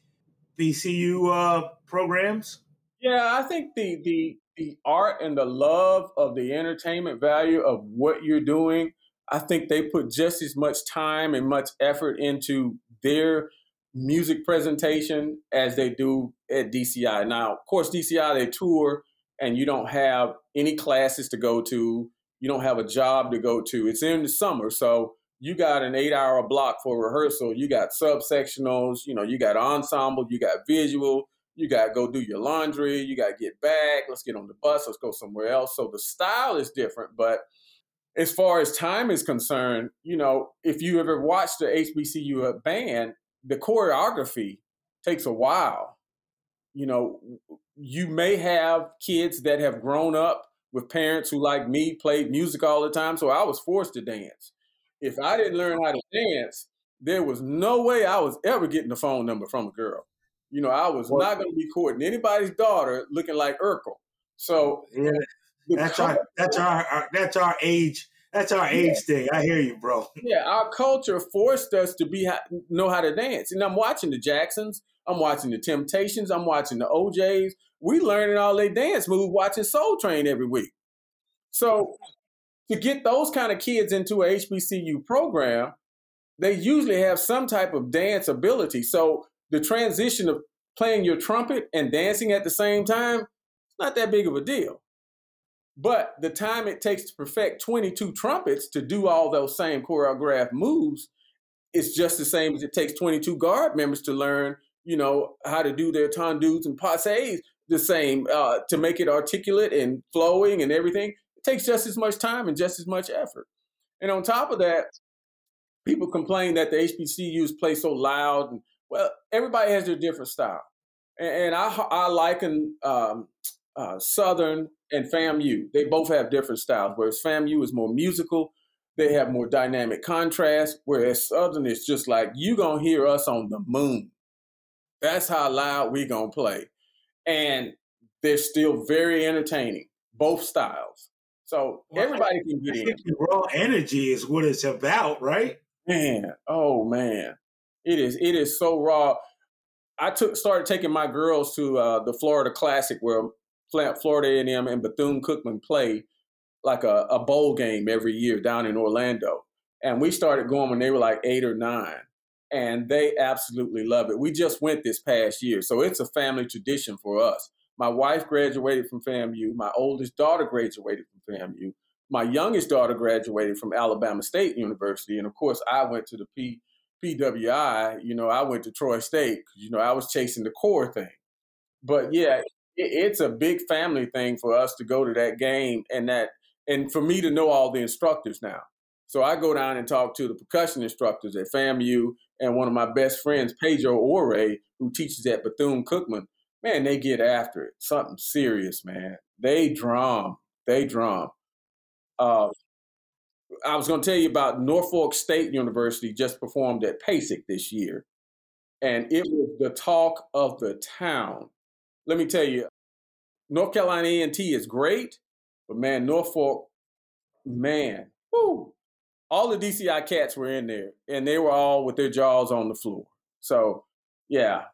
HBCU uh, programs? Yeah, I think the the the art and the love of the entertainment value of what you're doing, I think they put just as much time and much effort into their music presentation as they do at DCI. Now, of course, DCI they tour and you don't have any classes to go to, you don't have a job to go to. It's in the summer, so you got an 8-hour block for rehearsal, you got subsectionals, you know, you got ensemble, you got visual, you got to go do your laundry. You got to get back. Let's get on the bus. Let's go somewhere else. So the style is different. But as far as time is concerned, you know, if you ever watched the HBCU uh, band, the choreography takes a while. You know, you may have kids that have grown up with parents who, like me, played music all the time. So I was forced to dance. If I didn't learn how to dance, there was no way I was ever getting the phone number from a girl. You know, I was not going to be courting anybody's daughter looking like Urkel. So Yeah, that's our that's our, our that's our age. That's our age thing. I hear you, bro. Yeah, our culture forced us to be know how to dance. And I'm watching the Jacksons, I'm watching the Temptations, I'm watching the O'Jays. We learning all their dance moves watching Soul Train every week. So to get those kind of kids into a HBCU program, they usually have some type of dance ability. So the transition of playing your trumpet and dancing at the same time, it's not that big of a deal. But the time it takes to perfect 22 trumpets to do all those same choreographed moves is just the same as it takes 22 guard members to learn, you know, how to do their tendus and passes the same uh, to make it articulate and flowing and everything. It takes just as much time and just as much effort. And on top of that, people complain that the HBCUs play so loud. And, well, everybody has their different style. And, and I, I liken um, uh, Southern and FAMU. They both have different styles. Whereas FAMU is more musical, they have more dynamic contrast. Whereas Southern is just like you gonna hear us on the moon. That's how loud we gonna play, and they're still very entertaining. Both styles. So everybody can get in. Raw energy is what it's about, right? Man, oh man, it is. It is so raw. I took started taking my girls to uh, the Florida Classic where Florida A&M and Bethune-Cookman play like a, a bowl game every year down in Orlando. And we started going when they were like eight or nine. And they absolutely love it. We just went this past year. So it's a family tradition for us. My wife graduated from FAMU. My oldest daughter graduated from FAMU. My youngest daughter graduated from Alabama State University. And of course, I went to the P, PWI. You know, I went to Troy State. You know, I was chasing the core thing. But yeah, it's a big family thing for us to go to that game and that and for me to know all the instructors now. So I go down and talk to the percussion instructors at FAMU and one of my best friends, Pedro Ore, who teaches at Bethune Cookman. Man, they get after it. Something serious, man. They drum. They drum. Uh, I was going to tell you about Norfolk State University just performed at PASIC this year, and it was the talk of the town let me tell you, North Carolina A&T is great, but man, Norfolk, man, whoo, all the DCI cats were in there, and they were all with their jaws on the floor. So, yeah.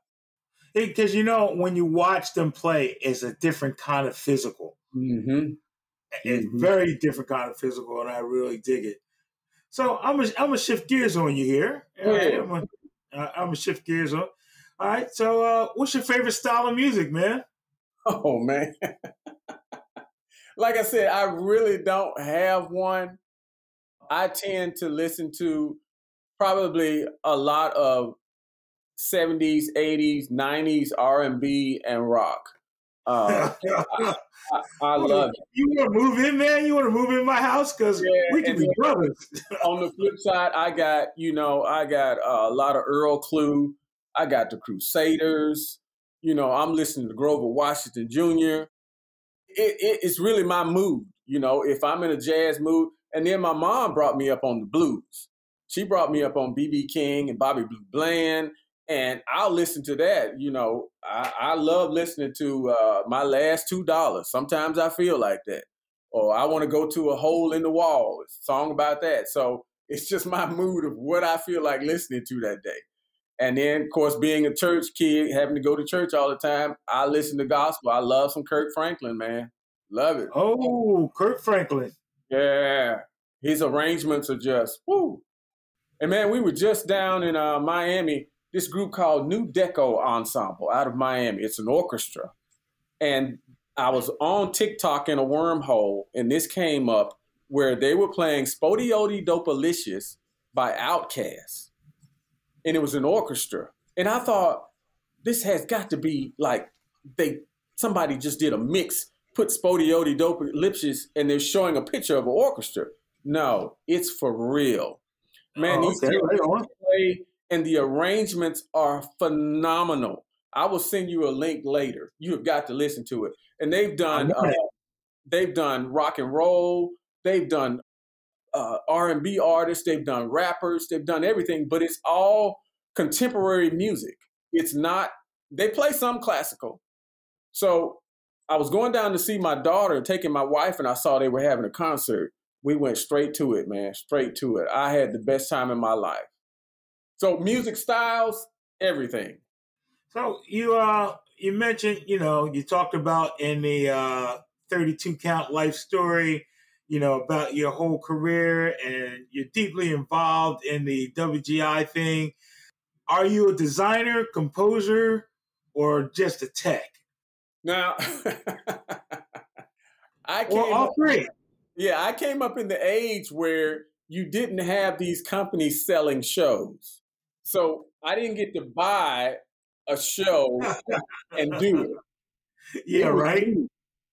Because you know, when you watch them play, it's a different kind of physical. Mm-hmm. It's mm-hmm. very different kind of physical, and I really dig it. So I'm gonna I'm gonna shift gears on you here. Right, I'm gonna, uh, I'm gonna shift gears on. All right. So, uh, what's your favorite style of music, man? Oh man. like I said, I really don't have one. I tend to listen to probably a lot of 70s, 80s, 90s R&B and rock. Uh, I, I, I, love it. You want to move in, man? You want to move in my house because yeah, we can be brothers. on the flip side, I got you know I got uh, a lot of Earl Klugh. I got the Crusaders. You know, I'm listening to Grover Washington Jr. It, it, it's really my mood. You know, if I'm in a jazz mood, and then my mom brought me up on the blues. She brought me up on BB King and Bobby Blue Bland, and I'll listen to that. You know, I, I love listening to uh, my last two dollars. Sometimes I feel like that, or I want to go to a hole in the wall. song about that. So it's just my mood of what I feel like listening to that day. And then, of course, being a church kid, having to go to church all the time, I listen to gospel. I love some Kirk Franklin, man. Love it. Oh, Kirk Franklin. Yeah. His arrangements are just, whoo. And man, we were just down in uh, Miami, this group called Nu Deco Ensemble out of Miami. It's an orchestra. And I was on TikTok in a wormhole, and this came up where they were playing Spottieottiedopaliscious by Outkast and it was an orchestra. And I thought this has got to be like they somebody just did a mix, put Spodioti Dope Lipschitz, and they're showing a picture of an orchestra. No, it's for real. Man, oh, okay. these play and the arrangements are phenomenal. I will send you a link later. You have got to listen to it. And they've done uh, they've done rock and roll, they've done uh, R&B artists, they've done rappers, they've done everything, but it's all contemporary music. It's not. They play some classical. So I was going down to see my daughter, taking my wife, and I saw they were having a concert. we went straight to it, man, straight to it. I had the best time in my life. So music styles, everything. So you uh you mentioned, you know, you talked about in the uh 32 count life story, you know, about your whole career and you're deeply involved in the WGI thing. Are you a designer, composer, or just a tech? Now, I came Or all up, three. yeah, I came up in the age where you didn't have these companies selling shows. So I didn't get to buy a show and do it. Yeah, It right. me.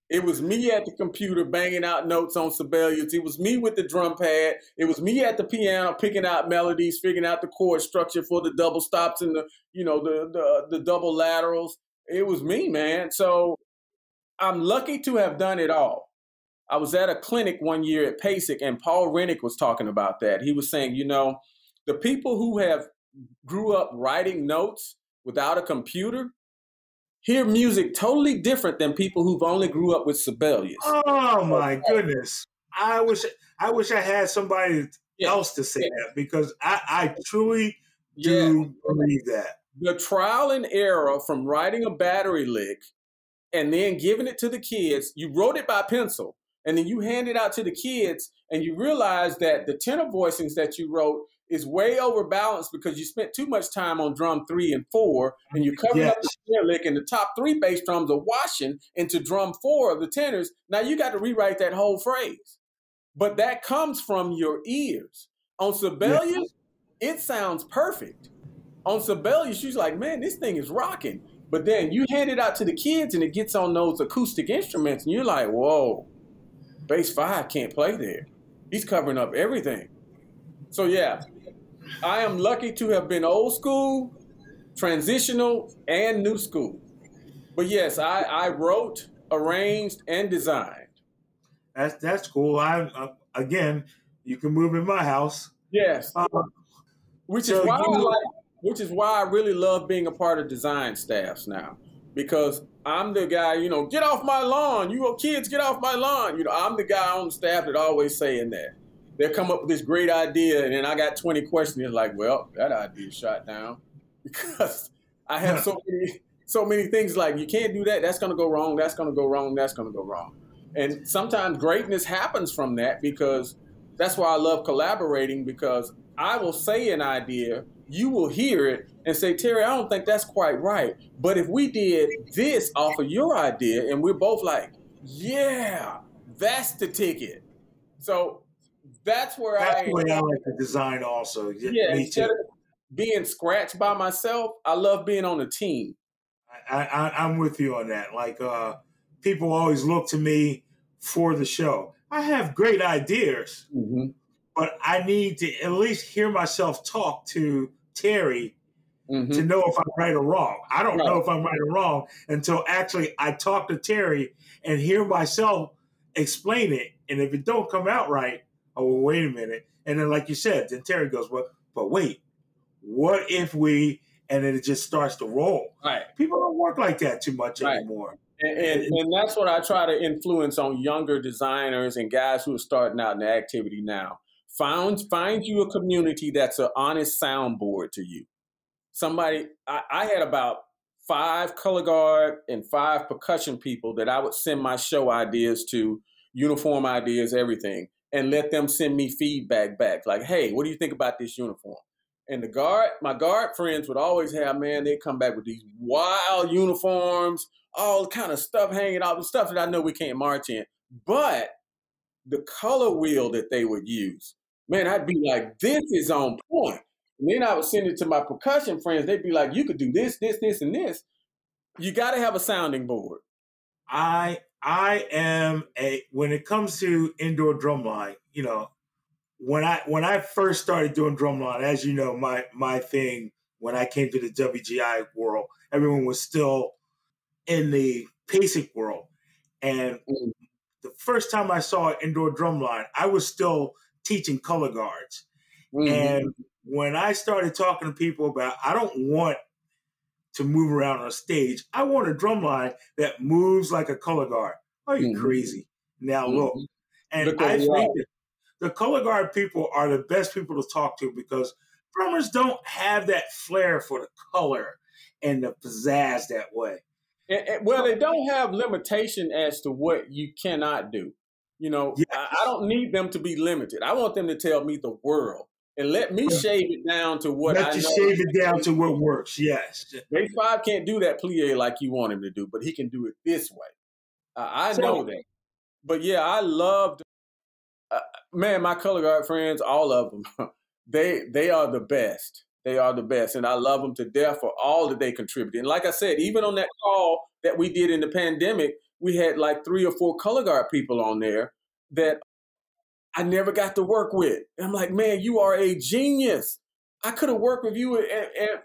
It was me at the computer banging out notes on Sibelius. It was me with the drum pad. It was me at the piano picking out melodies, figuring out the chord structure for the double stops and the you know the the, the double laterals. It was me, man. So I'm lucky to have done it all. I was at a clinic one year at PASIC, and Paul Rennick was talking about that. He was saying, you know, the people who have grew up writing notes without a computer hear music totally different than people who've only grew up with Sibelius. Oh my goodness. I wish I wish I had somebody else to say that because I, I truly do believe that. The trial and error from writing a battery lick and then giving it to the kids, you wrote it by pencil, and then you hand it out to the kids, and you realize that the tenor voicings that you wrote is way overbalanced because you spent too much time on drum three and four, and you're covering up the snare lick, and the top three bass drums are washing into drum four of the tenors. Now you got to rewrite that whole phrase. But that comes from your ears. On Sibelius, it sounds perfect. On Sibelius, she's like, man, this thing is rocking. But then you hand it out to the kids and it gets on those acoustic instruments, and you're like, whoa, bass five can't play there. He's covering up everything. So yeah, I am lucky to have been old school, transitional, and new school. But yes, I, I wrote, arranged, and designed. That's that's cool. I uh, again, you can move in my house. Yes. Uh, which so is why I like, which is why I really love being a part of design staffs now. Because I'm the guy you know get off my lawn you little kids get off my lawn. You know I'm the guy on the staff that always saying that. They'll come up with this great idea and then I got 20 questions it's like well that idea shot down. Because I have so many so many things like you can't do that that's gonna go wrong that's gonna go wrong that's gonna go wrong. And sometimes greatness happens from that because that's why I love collaborating because I will say an idea, you will hear it and say, Terry, I don't think that's quite right. But if we did this off of your idea and we're both like, yeah, that's the ticket. So that's where That's I the way I like to design also. Yeah, me instead too. of being scratched by myself, I love being on a team. I, I, I'm with you on that. Like, uh, people always look to me for the show. I have great ideas, Mm-hmm. but I need to at least hear myself talk to Terry Mm-hmm. to know if I'm right or wrong. I don't know if I'm right or wrong until actually I talk to Terry and hear myself explain it. And if it don't come out right, oh, well, wait a minute. And then, like you said, then Terry goes, well, but wait, what if we, and then it just starts to roll. Right. People don't work like that too much Right. anymore. And, and, and that's what I try to influence on younger designers and guys who are starting out in the activity now. Find find you a community that's an honest soundboard to you. Somebody I, I had about five color guard and five percussion people that I would send my show ideas to, uniform ideas, everything, and let them send me feedback back. Like, hey, what do you think about this uniform? And the guard, my guard friends would always have, man, they come back with these wild uniforms, all kind of stuff hanging out, stuff that I know we can't march in. But the color wheel that they would use, man, I'd be like, this is on point. And then I would send it to my percussion friends. They'd be like, you could do this, this, this, and this. You got to have a sounding board. I I am a when it comes to indoor drumline, you know, when I when I first started doing drumline, as you know, my my thing when I came to the WGI world, everyone was still in the PASIC world. And mm. the first time I saw an indoor drumline, I was still teaching color guards. And when I started talking to people about I don't want to move around on a stage. I want a drum line that moves like a color guard. Are you Mhm. crazy? Now look, Mhm. and Look I think that the color guard people are the best people to talk to because drummers don't have that flair for the color and the pizzazz that way. And, and- well, they don't have limitation as to what you cannot do. You know, I, I don't need them to be limited. I want them to tell me the world and let me shave it down to what Let I you know. shave it down to what works. Yes. Base five can't do that plie like you want him to do, but he can do it this way. Uh, I So- know that. But yeah, I loved. Uh, man, my color guard friends, all of them, they they are the best. They are the best, and I love them to death for all that they contributed. And like I said, even on that call that we did in the pandemic, we had like three or four color guard people on there that I never got to work with. And I'm like, man, you are a genius. I could have worked with you, and, and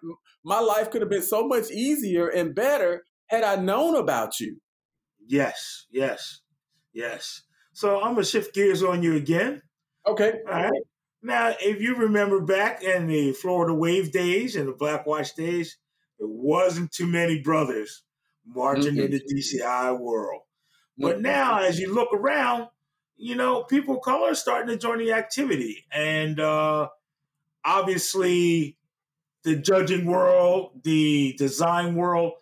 my life could have been so much easier and better had I known about you. Yes. Yes. Yes. So I'm gonna shift gears on you again. Okay. All right. Now, if you remember back in the Florida Wave days and the Black Watch days, it wasn't too many brothers marching in the DCI world. But now, as you look around, you know, people of color are starting to join the activity. And uh, obviously, the judging world, the design world,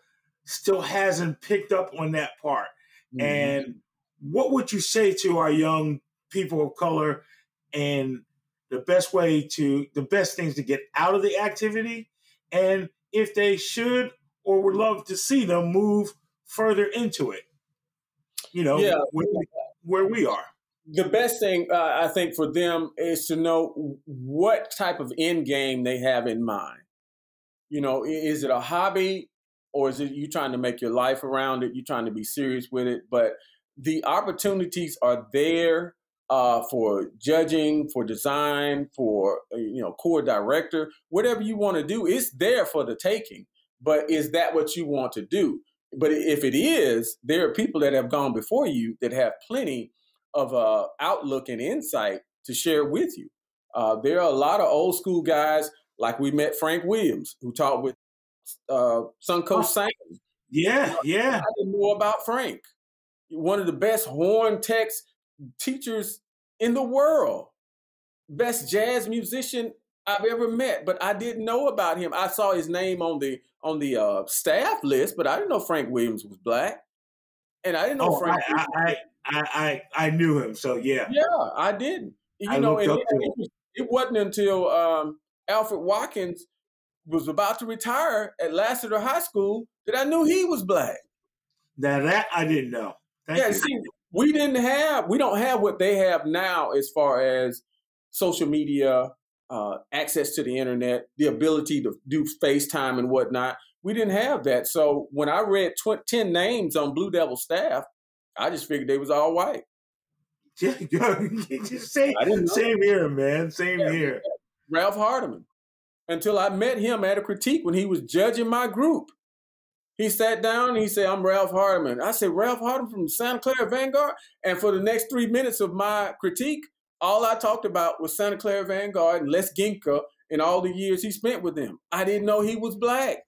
still hasn't picked up on that part. And what would you say to our young people of color and the best way to, the best things to get out of the activity? And if they should or would love to see them move further into it, you know, Yeah. where, where we are. the best thing uh, I think for them is to know what type of end game they have in mind. You know, is it a hobby or is it you trying to make your life around it? You trying to be serious with it? But the opportunities are there uh, for judging, for design, for uh, you know, core director, whatever you want to do. It's there for the taking. But is that what you want to do? But if it is, there are people that have gone before you that have plenty of uh, outlook and insight to share with you. Uh, there are a lot of old school guys, like we met Frank Williams, who taught with uh, Suncoast Sound. Yeah, yeah. I didn't know about Frank. One of the best horn techs teachers in the world, best jazz musician I've ever met. But I didn't know about him. I saw his name on the on the uh, staff list, but I didn't know Frank Williams was black, and I didn't know Oh, Frank. I, I, I, I, I knew him, so yeah. Yeah, I didn't. You I know, and it, it wasn't until um, Alfred Watkins was about to retire at Lassiter High School that I knew he was black. Now that I didn't know. Thank yeah, you. see, we didn't have, we don't have what they have now as far as social media, uh, access to the internet, the ability to do FaceTime and whatnot. We didn't have that. So when I read tw- 10 names on Blue Devil staff, I just figured they was all white. Yeah, same, I didn't know. same here, man. Same Yeah, here. Ralph Hardimon until I met him at a critique when he was judging my group. He sat down and he said, I'm Ralph Hardimon. I said, Ralph Hardimon from Santa Clara Vanguard? And for the next three minutes of my critique, all I talked about was Santa Clara Vanguard and Lezginka and all the years he spent with them. I didn't know he was black.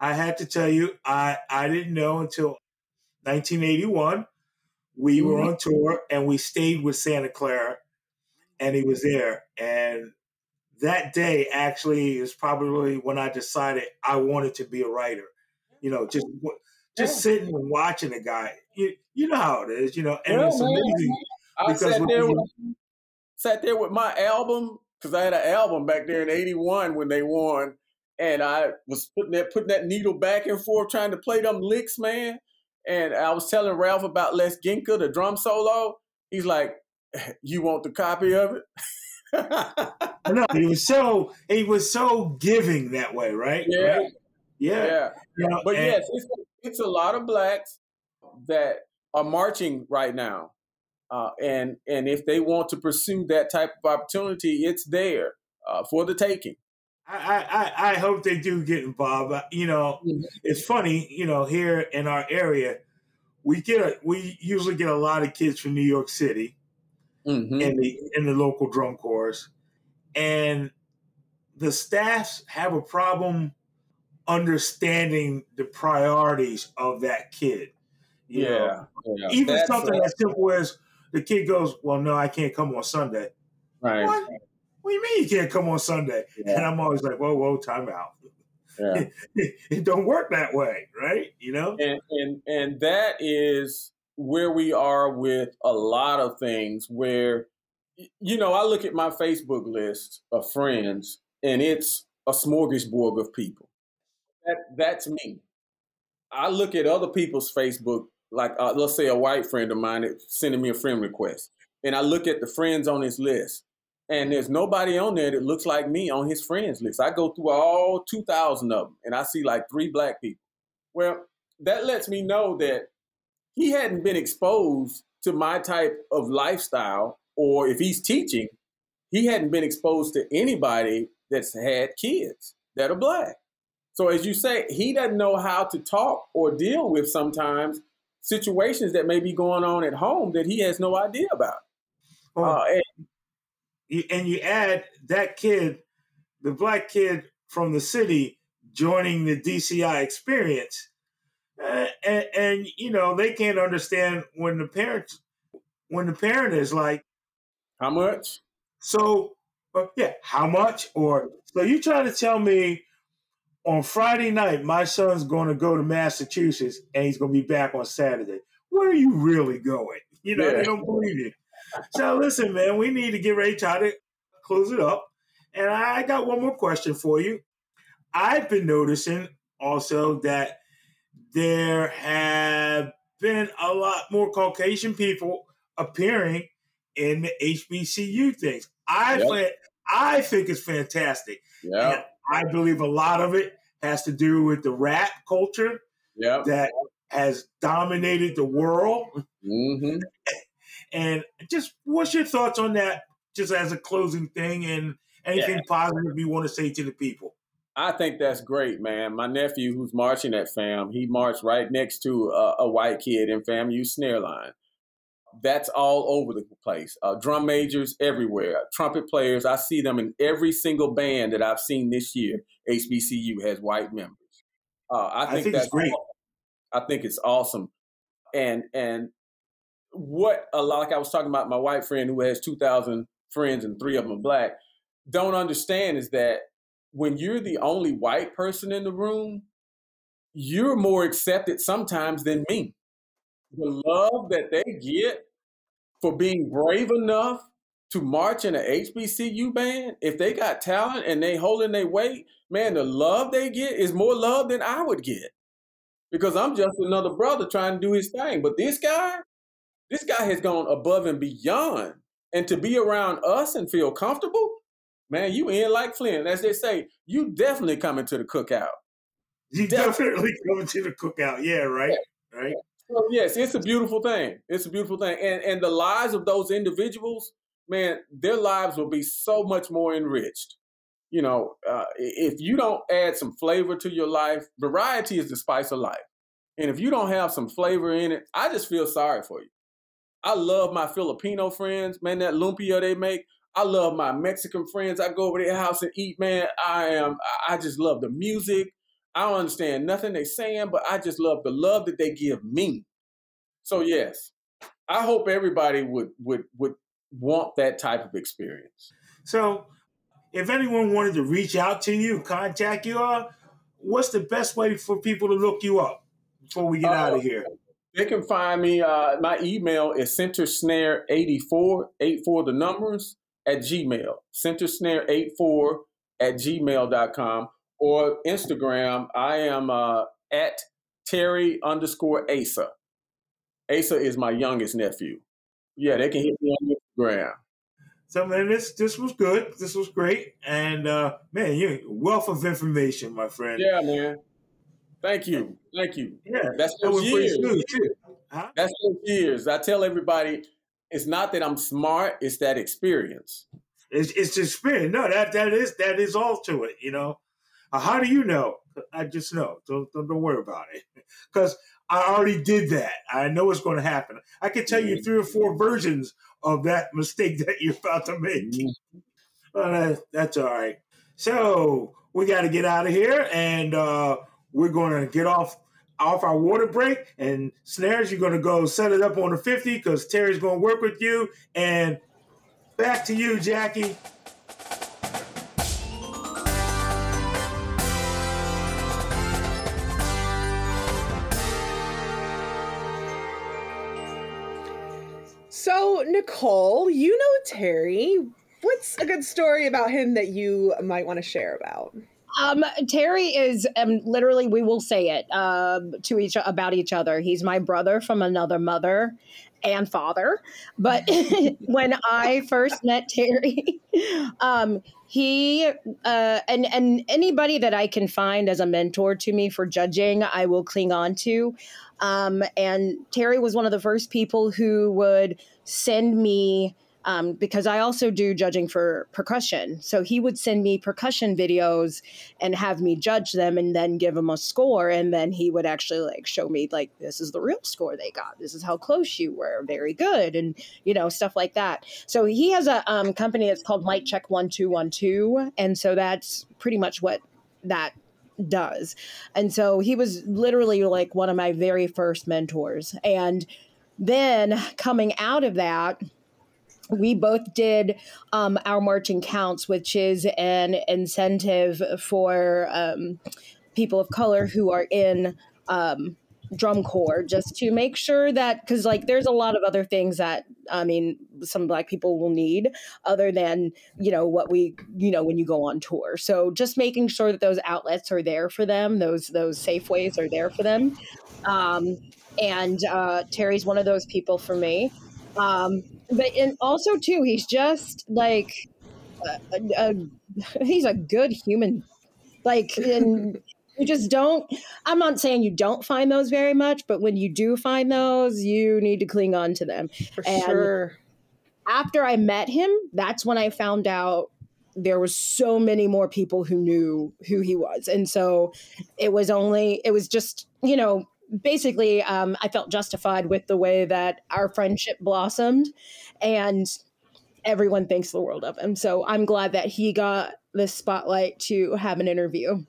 I had to tell you, I I didn't know until 1981. We were Mhm. on tour and we stayed with Santa Clara, and he was there. And that day actually is probably when I decided I wanted to be a writer. You know, just just Yeah. sitting and watching a guy. You you know how it is, you know, and Yeah, it's man. I sat there, with, sat there with my album because I had an album back there in '81 when they won, and I was putting that putting that needle back and forth trying to play them licks, man. And I was telling Ralph about Lezginka, the drum solo. He's like, "You want the copy of it?" no, he was so he was so giving that way, right? Yeah. Right? Yeah. yeah. You know, But and- yes, it's, it's a lot of blacks that are marching right now, uh, and and if they want to pursue that type of opportunity, it's there uh, for the taking. I, I, I hope they do get involved. Uh, You know, it's funny. You know, here in our area, we get a we usually get a lot of kids from New York City Mm-hmm. in the in the local drum corps, and the staffs have a problem understanding the priorities of that kid. You know, Yeah, yeah. even That's, something uh, as simple as the kid goes, "Well, no, I can't come on Sunday." Right. What? What do you mean you can't come on Sunday? Yeah. And I'm always like, "Whoa, whoa, time out." Yeah. it don't work that way, right? You know. and and and that is where we are with a lot of things where you know i look at my facebook list of friends and it's a smorgasbord of people that that's me i look at other people's facebook like uh, let's say a white friend of mine sending me a friend request and i look at the friends on his list and there's nobody on there that looks like me on his friends list i go through all 2000 of them and i see like three black people well that lets me know that he hadn't been exposed to my type of lifestyle, or if he's teaching, he hadn't been exposed to anybody that's had kids that are black. So, as you say, he doesn't know how to talk or deal with sometimes situations that may be going on at home that he has no idea about. Uh, and- You- and you add that kid, the black kid from the city, joining the DCI experience, uh, and, and you know they can't understand when the parents, when the parent is like, "How much?" So, uh, yeah, how much? Or so you try to tell me on Friday night my son's going to go to Massachusetts and he's going to be back on Saturday. Where are you really going? You know, Yeah. they don't believe you. So listen, man, we need to get ready to try to close it up. And I got one more question for you. I've been noticing also that there have been a lot more Caucasian people appearing in the HBCU things. I Yep. I think it's fantastic. Yeah. I believe a lot of it has to do with the rap culture Yeah. that has dominated the world. Mm-hmm. And just what's your thoughts on that, just as a closing thing, and anything positive you want to say to the people? I think that's great, man. My nephew, who's marching at FAM, he marched right next to a, a white kid in FAMU snare line. That's all over the place. Uh, drum majors everywhere, trumpet players. I see them in every single band that I've seen this year. HBCU has white members. Uh, I, I think think that's great. I think it's awesome. And and what a lot like I was talking about my white friend who has two thousand friends and three of them are black. Don't understand is that when you're the only white person in the room, you're more accepted sometimes than me. The love that they get for being brave enough to march in an HBCU band, if they got talent and they holding their weight, man, the love they get is more love than I would get. Because I'm just another brother trying to do his thing. But this guy, this guy has gone above and beyond. And to be around us and feel comfortable, man, you in like Flynn. As they say, you definitely coming to the cookout. You definitely coming to the cookout. Yeah, right. Right. So yes, it's a beautiful thing. It's a beautiful thing, and and the lives of those individuals, man, their lives will be so much more enriched. You know, uh, if you don't add some flavor to your life, variety is the spice of life, and if you don't have some flavor in it, I just feel sorry for you. I love my Filipino friends, man. That lumpia they make. I love my Mexican friends. I go over their house and eat, man. I am. I just love the music. I don't understand nothing they're saying, but I just love the love that they give me. So yes, I hope everybody would would would want that type of experience. So, if anyone wanted to reach out to you, contact you, uh, what's the best way for people to look you up before we get out Uh, of here? They can find me. Uh, my email is centersnare84, 84 the numbers, at Gmail. Centersnare84 at gmail.com or Instagram. I am uh, at Terry underscore Asa. Asa is my youngest nephew. Yeah, they can hit me on Instagram. So, man, this this was good. This was great, and uh, man, you wealth of information, my friend. Yeah, man. Thank you. Thank you. Yeah, That's that those years. Huh? That's those years. I tell everybody, it's not that I'm smart, it's that experience. It's it's experience. No, that that is that is all to it. You know, how do you know? I just know. Don't don't, don't worry about it, because I already did that. I know what's going to happen. I can tell you three or four versions of that mistake that you're about to make. But uh, that's all right. So we got to get out of here, and uh, we're going to get off off our water break. And Snares, you're going to go set it up on the 50 because Terry's going to work with you. And back to you, Jackie. So, Nicole, you know Terry. What's a good story about him that you might want to share about? Um, Terry is um, literally, we will say it um, to each about each other. He's my brother from another mother and father. But when I first met Terry, um, he uh, and and anybody that I can find as a mentor to me for judging, I will cling on to. Um, and Terry was one of the first people who would send me um, because I also do judging for percussion. So he would send me percussion videos and have me judge them and then give him a score. And then he would actually like show me, like, this is the real score they got. This is how close you were. Very good. And, you know, stuff like that. So he has a um, company that's called Mic Check 1212. And so that's pretty much what that does. And so he was literally like one of my very first mentors. And then coming out of that, we both did um, our marching counts, which is an incentive for um, people of color who are in um, drum corps, just to make sure that because like there's a lot of other things that I mean some black people will need other than you know what we you know when you go on tour. So just making sure that those outlets are there for them, those those safe ways are there for them. Um, and uh, Terry's one of those people for me. Um, but and also too, he's just like a, a, a, he's a good human. Like, and you just don't. I'm not saying you don't find those very much, but when you do find those, you need to cling on to them. For and sure. After I met him, that's when I found out there was so many more people who knew who he was and so it was only it was just you know basically um, i felt justified with the way that our friendship blossomed and everyone thinks the world of him. So i'm glad that he got this spotlight to have an interview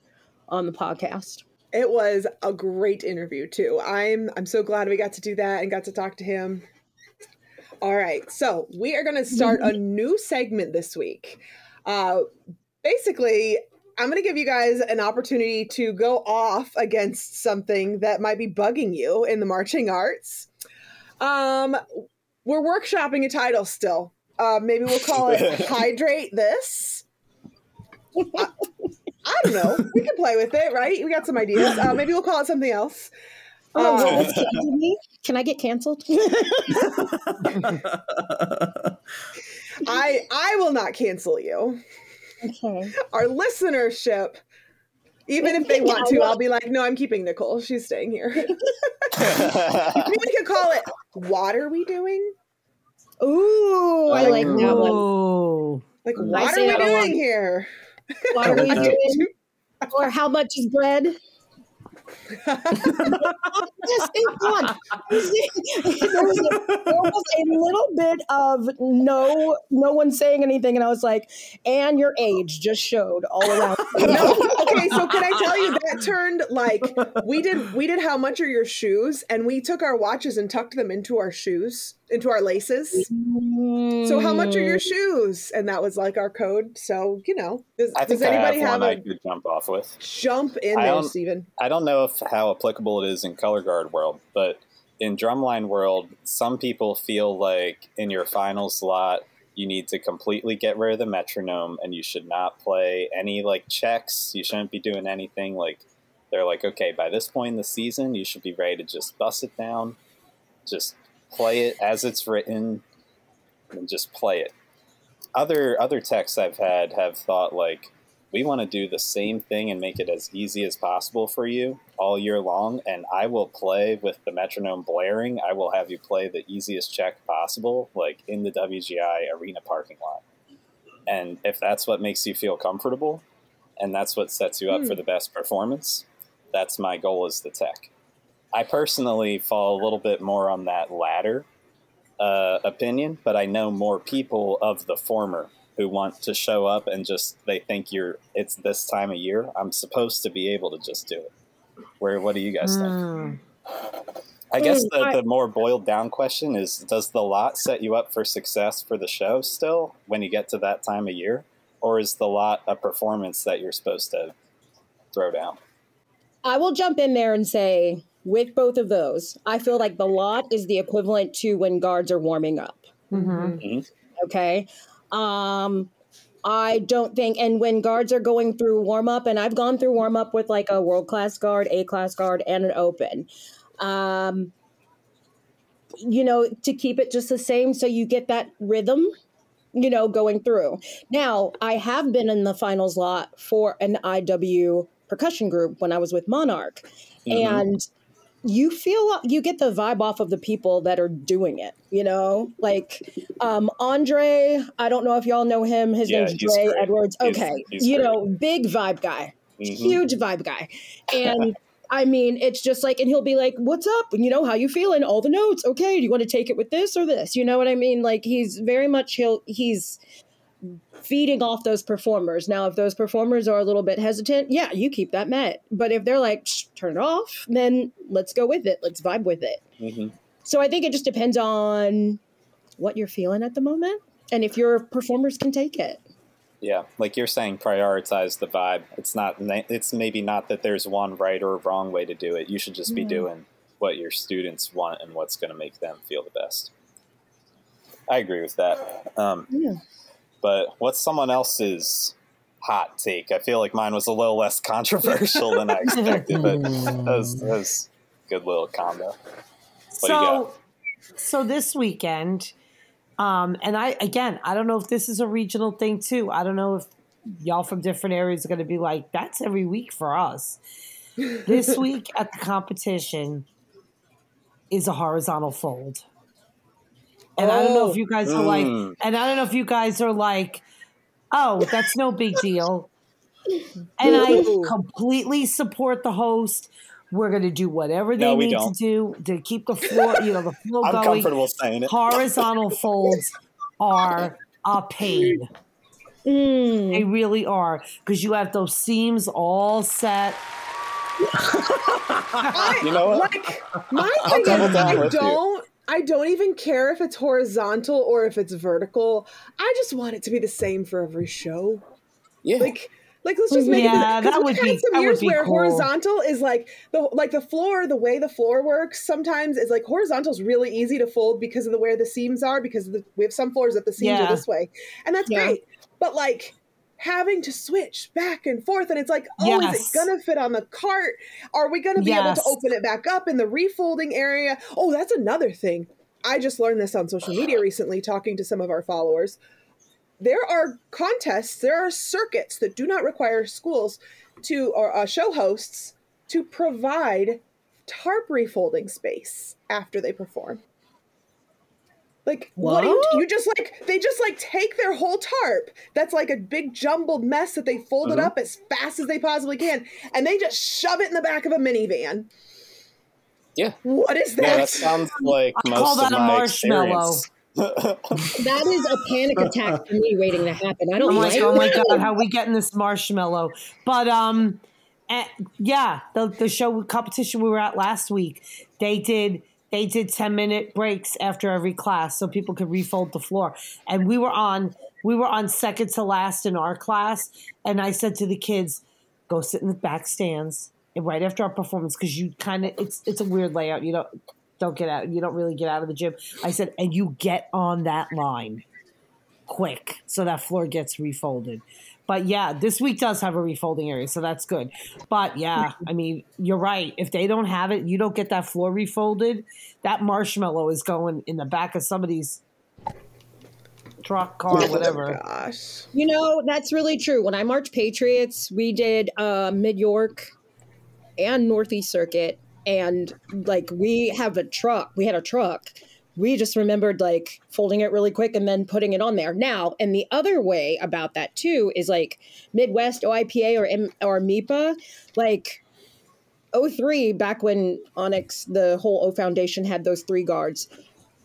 on the podcast. It was a great interview too. I'm i'm so glad we got to do that and got to talk to him. All right so we are going to start a new segment this week. Uh, basically, I'm going to give you guys an opportunity to go off against something that might be bugging you in the marching arts. Um, we're workshopping a title still. Uh, maybe we'll call it Hydrate This. I, I, don't know. We can play with it, right? We got some ideas. Uh, maybe we'll call it something else. Oh, uh, can I get canceled? I I will not cancel you. Okay. Our listenership, even if they want to, I'll be like, no, I'm keeping Nicole. She's staying here. we could call it "What are we doing?" Ooh, I like that one. Like, what are we doing here? What are we doing? or how much is bread? Just there, was a, there was a little bit of no, no one saying anything, and I was like, "And your age just showed all around." no, okay, so can I tell you that turned like we did? We did how much are your shoes? And we took our watches and tucked them into our shoes, into our laces. Mm. So how much are your shoes? And that was like our code. So you know, does, I think does anybody I have, have, one a I could jump off with? jump in I there, Stephen? I don't know if how applicable it is in color guard world, but in drumline world, some people feel like in your final slot you need to completely get rid of the metronome and you should not play any like checks. You shouldn't be doing anything like they're like, okay, by this point in the season, you should be ready to just bust it down, just play it as it's written, and just play it. Other other texts I've had have thought like, we want to do the same thing and make it as easy as possible for you all year long and i will play with the metronome blaring i will have you play the easiest check possible like in the wgi arena parking lot and if that's what makes you feel comfortable and that's what sets you up for Hmm. the best performance that's my goal as the tech i personally fall a little bit more on that latter uh, opinion but i know more people of the former who want to show up and just they think you're it's this time of year i'm supposed to be able to just do it Where what do you guys think? Mm. I guess Mm, the, the more boiled down question is does the lot set you up for success for the show still when you get to that time of year? Or is the lot a performance that you're supposed to throw down? I will jump in there and say, with both of those, I feel like the lot is the equivalent to when guards are warming up. Mm-hmm. Okay. Um, I don't think, and when guards are going through warm up, and I've gone through warm up with like a world class guard, A class guard, and an open. Um, you know, to keep it just the same so you get that rhythm, you know, going through. Now, I have been in the finals lot for an IW percussion group when I was with Monarch, Mhm. and you feel you get the vibe off of the people that are doing it you know like um andre i don't know if y'all know him his Yeah, name's he's dre great. edwards okay he's you great. know big vibe guy Mhm. huge vibe guy and I mean, it's just like, and he'll be like, "What's up? You know, how you feeling? All the notes. Okay, do you want to take it with this or this? You know what I mean? Like, he's very much he'll he's feeding off those performers. Now, if those performers are a little bit hesitant, yeah, you keep that met. But if they're like, "Shh, turn it off, then let's go with it. Let's vibe with it. Mm-hmm. So I think it just depends on what you're feeling at the moment and if your performers can take it. Yeah, like you're saying, prioritize the vibe. It's not. It's maybe not that there's one right or wrong way to do it. You should just be Mhm. doing what your students want and what's going to make them feel the best. I agree with that. Um, Yeah. But what's someone else's hot take? I feel like mine was a little less controversial than I expected, but that was, that was a good little combo. What do you got? So, so this weekend, um, and I again, I don't know if this is a regional thing too. I don't know if y'all from different areas are going to be like, that's every week for us. This week at the competition is a horizontal fold. And I don't know if you guys are like, Mm. and I don't know if you guys are like, oh, that's no big deal. And I completely support the host. We're going to do whatever they No, need don't. to do to keep the floor, you know, the flow I'm going. comfortable saying it. Horizontal folds are a pain. Mm. They really are because you have those seams all set. You know what? Like my I'll thing is, I don't. I don't even care if it's horizontal or if it's vertical. I just want it to be the same for every show. Yeah. Like, like let's just make Yeah, it. 'cause that we've would had be- some that would years be where cool. horizontal is like the like the floor. The way the floor works sometimes is like horizontal is really easy to fold because of the where the seams are. Because of the, we have some floors that the seams Yeah. are this way, and that's Yeah. great. But like having to switch back and forth and it's like oh is it gonna fit on the cart? Are we gonna be able to open it back up in the refolding area? Oh that's another thing. I just learned this on social media recently talking to some of our followers. There are contests there are circuits that do not require schools to or uh, show hosts to provide tarp refolding space after they perform like what, do you What? you just like they just like take their whole tarp that's like a big jumbled mess that they folded Mhm. up as fast as they possibly can and they just shove it in the back of a minivan Yeah. what is Yeah, that, that sounds like I most call of that a my marshmallow. experience. That is a panic attack for me waiting to happen. I don't I'm like like, oh my it. god, how are we getting this marshmallow? But um, eh, yeah, the the show competition we were at last week, they did they did ten minute breaks after every class so people could refold the floor, and we were on we were on second to last in our class, and I said to the kids, go sit in the back stands right after our performance because you kind of it's it's a weird layout. You don't don't get out. You don't really get out of the gym. I said, and you get on that line quick so that floor gets refolded. But yeah, this week does have a refolding area, so that's good. But yeah, I mean, you're right. If they don't have it, you don't get that floor refolded. That marshmallow is going in the back of somebody's truck, car, whatever. gosh You know, that's really true. When I marched Patriots, we did uh, Mid York and Northeast Circuit, and like we have a truck. We had a truck. We just remembered like folding it really quick and then putting it on there. Now, and the other way about that too is like Midwest OIPA or M- or MIPA, like 03 back when Onyx, the whole O Foundation had those three guards.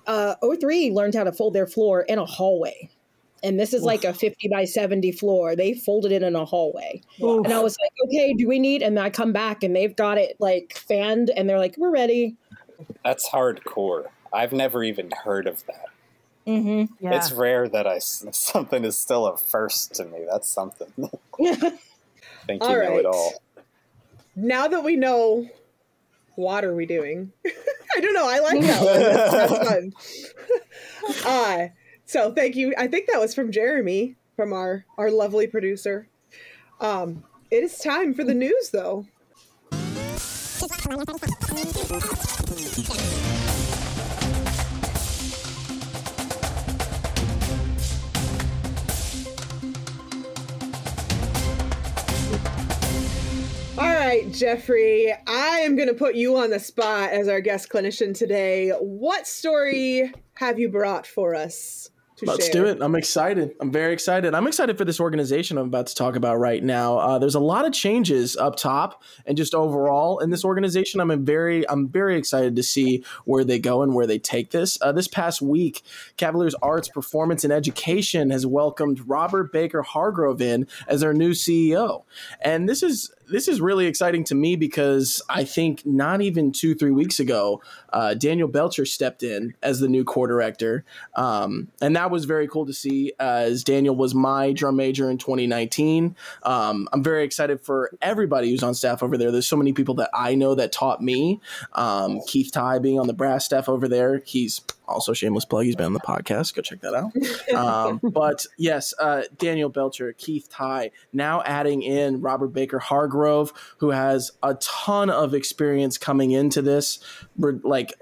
Uh, 03 learned how to fold their floor in a hallway and this is like a 50 by 70 floor. They folded it in a hallway. Oof. And I was like, okay, do we need? And I come back and they've got it like fanned and they're like, we're ready. That's hardcore. I've never even heard of that. Mm-hmm. It's rare that I something is still a first to me. That's something. Think you All know right. it all. Now that we know what are we doing? I don't know. I like that one. That's, that's fun. uh, so thank you. I think that was from Jeremy, from our our lovely producer. Um, it is time for the news, though. All right, Jeffrey, I am going to put you on the spot as our guest clinician today. What story have you brought for us Let's share? do it. I'm excited. I'm very excited. I'm excited for this organization I'm about to talk about right now. Uh, there's a lot of changes up top and just overall in this organization. I'm very, I'm very excited to see where they go and where they take this. Uh, this past week, Cavaliers Arts, Performance, and Education has welcomed Robert Baker Hargrove in as their new CEO, and this is this is really exciting to me because I think not even two, three weeks ago, uh, Daniel Belcher stepped in as the new corps director. Um, and that was very cool to see as Daniel was my drum major in 2019. Um, I'm very excited for everybody who's on staff over there. There's so many people that I know that taught me. Um, Keith Ty being on the brass staff over there. He's also shameless plug. He's been on the podcast. Go check that out. Um, but yes, uh, Daniel Belcher, Keith Ty, now adding in Robert Baker Hargrove, who has a ton of experience coming into this. Like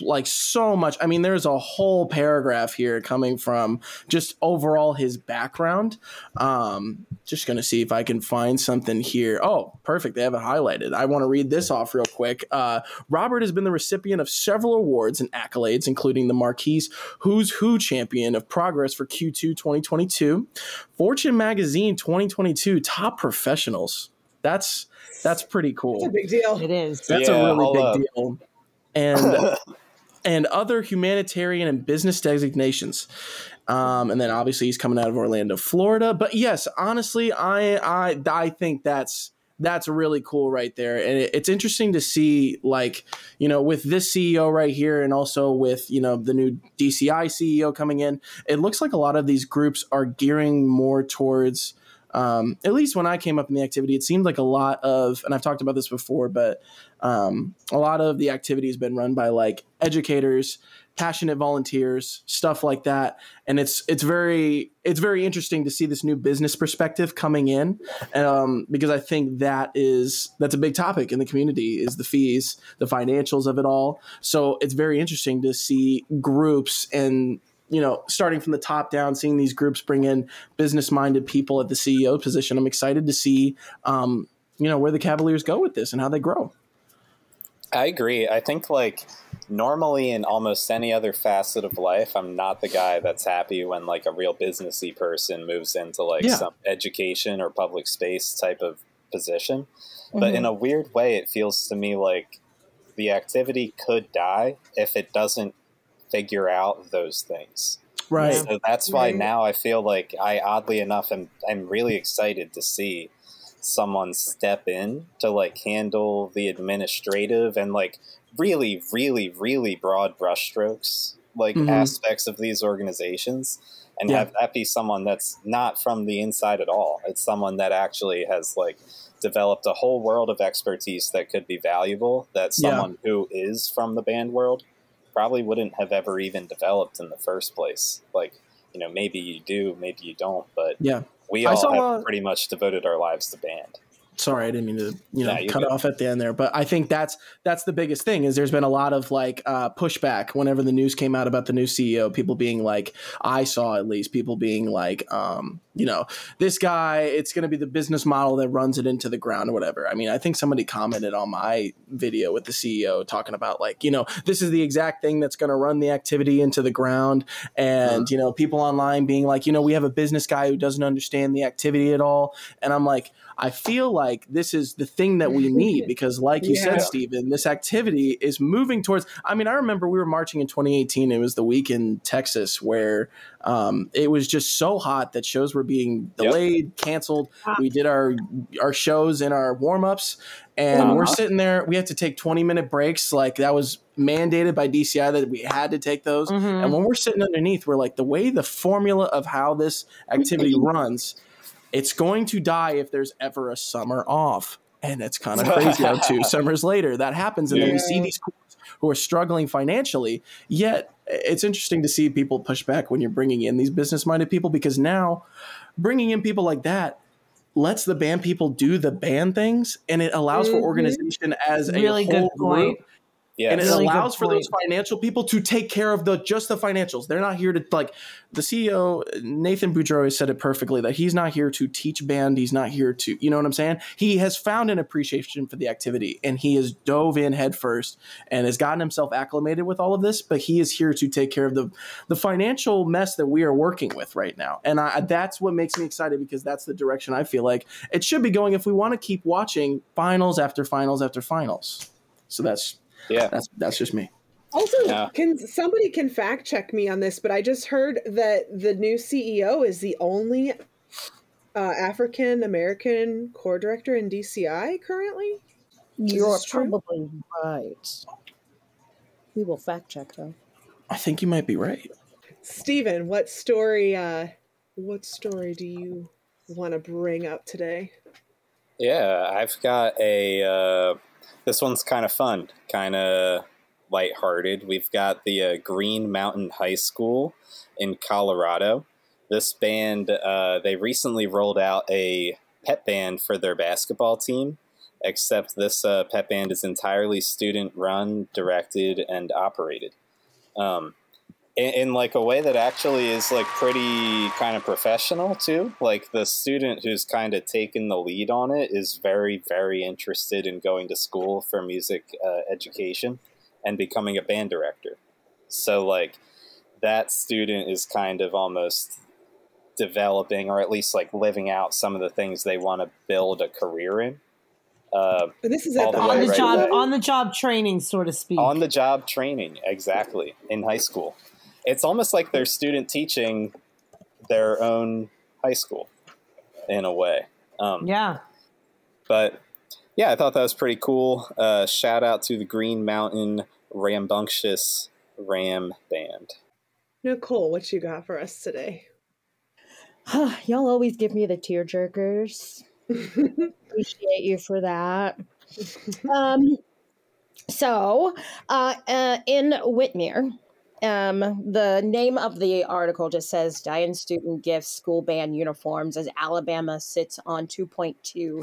like so much. I mean, there's a whole paragraph here coming from just overall his background. Um, just gonna see if I can find something here. Oh, perfect. They have it highlighted. I want to read this off real quick. Uh, Robert has been the recipient of several awards and accolades, including the Marquis Who's Who Champion of Progress for Q2 2022, Fortune Magazine 2022 Top Professionals. That's that's pretty cool. That's a big deal. It is. That's Yeah, a really big up. deal. And and other humanitarian and business designations. Um, and then obviously he's coming out of Orlando, Florida. But yes, honestly, I I I think that's that's really cool right there. And it, it's interesting to see like, you know, with this CEO right here and also with, you know, the new DCI CEO coming in, it looks like a lot of these groups are gearing more towards um, at least when I came up in the activity, it seemed like a lot of, and I've talked about this before, but um, a lot of the activity has been run by like educators, passionate volunteers, stuff like that, and it's it's very it's very interesting to see this new business perspective coming in, um, because I think that is that's a big topic in the community is the fees, the financials of it all. So it's very interesting to see groups and you know, starting from the top down, seeing these groups bring in business minded people at the CEO position. I'm excited to see, um, you know, where the Cavaliers go with this and how they grow. I agree. I think like normally in almost any other facet of life, I'm not the guy that's happy when like a real businessy person moves into like Yeah. some education or public space type of position. But Mhm. in a weird way, it feels to me like the activity could die if it doesn't figure out those things. Right. So that's why Right. now I feel like I oddly enough am I'm really excited to see someone step in to like handle the administrative and like really, really, really broad brushstrokes like Mhm. aspects of these organizations and Yeah. have that be someone that's not from the inside at all. It's someone that actually has like developed a whole world of expertise that could be valuable that Yeah. someone who is from the band world probably wouldn't have ever even developed in the first place. Like, you know, maybe you do, maybe you don't, but Yeah. we all saw, have uh, pretty much devoted our lives to band. sorry i didn't mean to you know Yeah, cut good. off at the end there but i think that's that's the biggest thing is there's been a lot of like uh, pushback whenever the news came out about the new ceo people being like i saw at least people being like um, you know, this guy, it's going to be the business model that runs it into the ground or whatever. I mean, I think somebody commented on my video with the CEO talking about like, you know, this is the exact thing that's going to run the activity into the ground. And, you know, people online being like, you know, we have a business guy who doesn't understand the activity at all. And I'm like, I feel like this is the thing that we need because, like you Yeah. said, Stephen, this activity is moving towards. I mean, I remember we were marching in 2018. It was the week in Texas where um, it was just so hot that shows were being delayed, canceled. We did our our shows and our warm ups, and we're Uh-huh. sitting there. We had to take 20 minute breaks. Like that was mandated by DCI that we had to take those. And when we're sitting underneath, we're like, the way the formula of how this activity runs, it's going to die if there's ever a summer off. And it's kind of crazy how two summers later that happens. And then we see these schools who are struggling financially. Yet it's interesting to see people push back when you're bringing in these business minded people because now bringing in people like that lets the band people do the band things and it allows for Mhm. organization as a Really good point. group. And it Really allows for those financial people to take care of the just the financials. They're not here to like the CEO Nathan Boudreau said it perfectly that he's not here to teach band. He's not here to you know what I'm saying. He has found an appreciation for the activity and he has dove in headfirst and has gotten himself acclimated with all of this. But he is here to take care of the the financial mess that we are working with right now. And I, that's what makes me excited because that's the direction I feel like it should be going if we want to keep watching finals after finals after finals. So that's yeah, that's that's just me. Also, Yeah. can somebody can fact check me on this? But I just heard that the new CEO is the only uh, African American corps director in DCI currently. You're this true? probably right. We will fact check though. I think you might be right. Stephen, what story? Uh, what story do you want to bring up today? Yeah, I've got a. Uh, this one's kind of fun, kind of lighthearted. We've got the uh, Green Mountain High School in Colorado. This band, uh, they recently rolled out a pep band for their basketball team, except this uh, pep band is entirely student run, directed, and operated. Um, in, in like a way that actually is like pretty kind of professional too. Like the student who's kind of taken the lead on it is very, very interested in going to school for music uh, education and becoming a band director. So like that student is kind of almost developing or at least like living out some of the things they want to build a career in. Uh, And this is at the the on the right job away. on the job training, so to speak. On the job training, exactly, in high school. It's almost like they're student teaching their own high school in a way. Um, yeah. But yeah, I thought that was pretty cool. Uh, shout out to the Green Mountain Rambunctious Ram Band. Nicole, what you got for us today? Y'all always give me the tear jerkers. Appreciate you for that. Um, so, uh, uh, in Whitmire, um, the name of the article just says Diane student gifts school band uniforms as Alabama sits on 2.2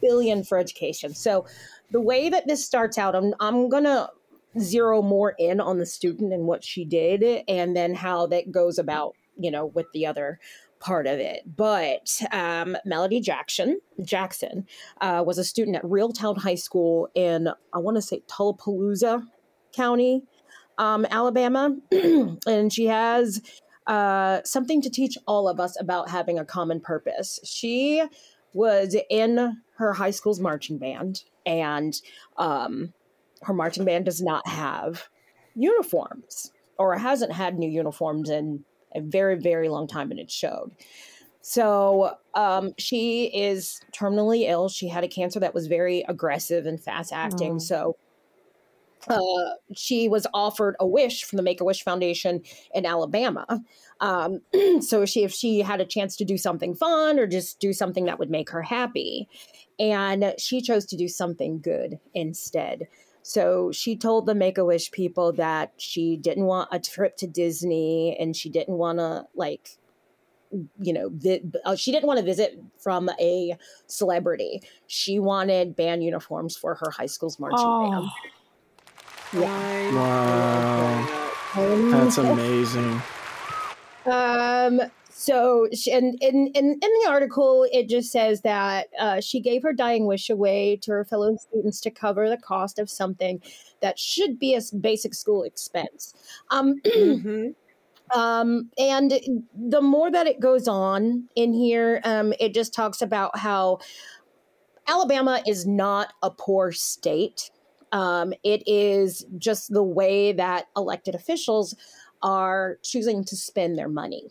billion for education. So, the way that this starts out, I'm I'm gonna zero more in on the student and what she did, and then how that goes about, you know, with the other part of it. But um, Melody Jackson Jackson uh, was a student at Reeltown High School in I want to say Tullapalooza County, um, Alabama, and she has uh, something to teach all of us about having a common purpose. She was in her high school's marching band, and um, her marching band does not have uniforms or hasn't had new uniforms in a very, very long time, and it showed. So um, she is terminally ill. She had a cancer that was very aggressive and fast acting. Mm. So uh, she was offered a wish from the Make a Wish Foundation in Alabama. Um, so she, if she had a chance to do something fun or just do something that would make her happy, and she chose to do something good instead. So she told the Make a Wish people that she didn't want a trip to Disney and she didn't want to like you know, vi- uh, she didn't want to visit from a celebrity. She wanted band uniforms for her high school's marching band. Wow. That's amazing. Um. So, she, and in, in, in the article, it just says that uh, she gave her dying wish away to her fellow students to cover the cost of something that should be a basic school expense. Um, mhm um, and the more that it goes on in here, um, it just talks about how Alabama is not a poor state. Um, it is just the way that elected officials are choosing to spend their money.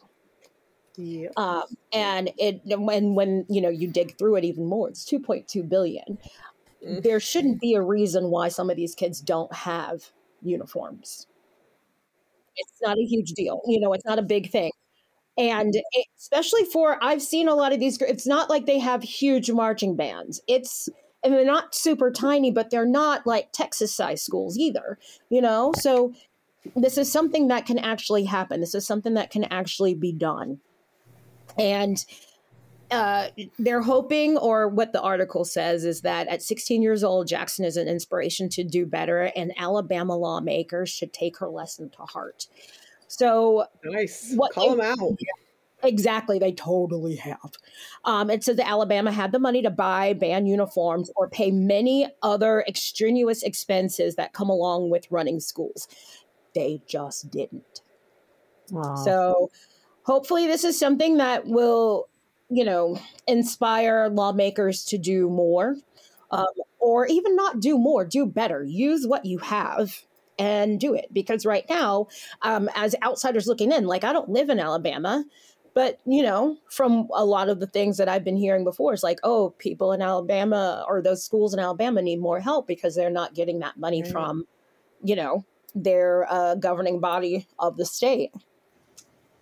Yeah. Um, and it when when you know you dig through it even more, it's two point two billion. There shouldn't be a reason why some of these kids don't have uniforms. It's not a huge deal, you know. It's not a big thing, and it, especially for I've seen a lot of these. It's not like they have huge marching bands. It's and they're not super tiny, but they're not like Texas size schools either, you know. So this is something that can actually happen. This is something that can actually be done and uh, they're hoping, or what the article says, is that at 16 years old, Jackson is an inspiration to do better, and Alabama lawmakers should take her lesson to heart. So, nice. What Call they- them out. Exactly, they totally have. Um, it says that Alabama had the money to buy band uniforms or pay many other extraneous expenses that come along with running schools. They just didn't. So hopefully this is something that will, you know, inspire lawmakers to do more um, or even not do more, do better. Use what you have and do it. Because right now, um, as outsiders looking in, like I don't live in Alabama, but you know, from a lot of the things that I've been hearing before, it's like, oh, people in Alabama or those schools in Alabama need more help because they're not getting that money Right. from, you know, their uh, governing body of the state.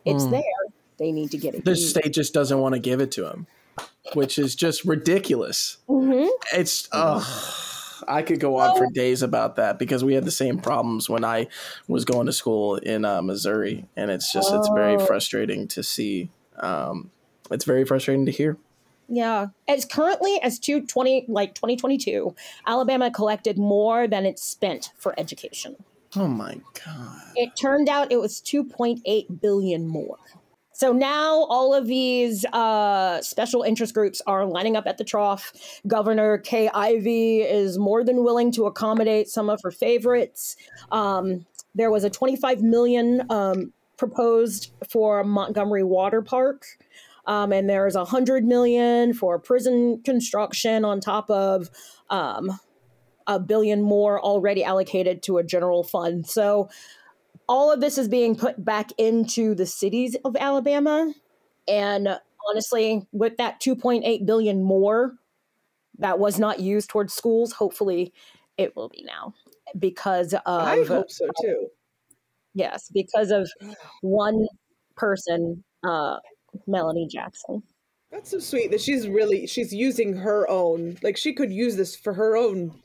It's Mm. there. They need to get it. The used. state just doesn't want to give it to them which is just ridiculous. Mhm. It's ugh. I could go on for days about that because we had the same problems when I was going to school in uh, Missouri, and it's just it's very Oh. frustrating to see. Um, it's very frustrating to hear. Yeah. As currently as 220 like 2022, Alabama collected more than it spent for education. Oh my god! It turned out it was 2.8 billion more. So now all of these uh, special interest groups are lining up at the trough. Governor Kay Ivey is more than willing to accommodate some of her favorites. Um, there was a 25 million um, proposed for Montgomery Water Park. Um, and there's a hundred million for prison construction on top of um, a billion more already allocated to a general fund. So all of this is being put back into the cities of Alabama. And honestly, with that 2.8 billion more that was not used towards schools, hopefully it will be now because of I hope so too. Yes, because of one person, uh, Melanie Jackson. That's so sweet that she's really she's using her own like she could use this for her own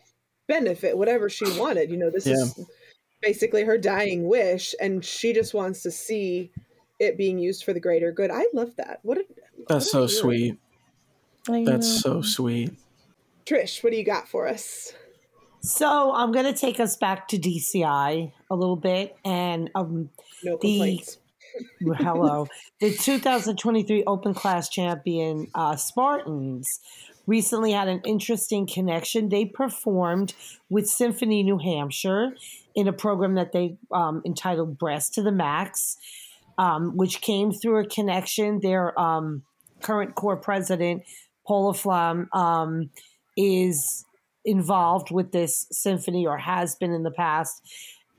benefit, whatever she wanted. You know, this is basically her dying wish, and she just wants to see it being used for the greater good. I love that. What a That's so sweet. That's so sweet. Trish, what do you got for us? So I'm going to take us back to DCI a little bit, and um, No the hello, the 2023 Open Class champion uh, Spartans recently had an interesting connection. They performed with Symphony New Hampshire in a program that they um, entitled Brass to the Max, um, which came through a connection. Their um, current corps president, Paula Flam, um, is involved with this symphony or has been in the past.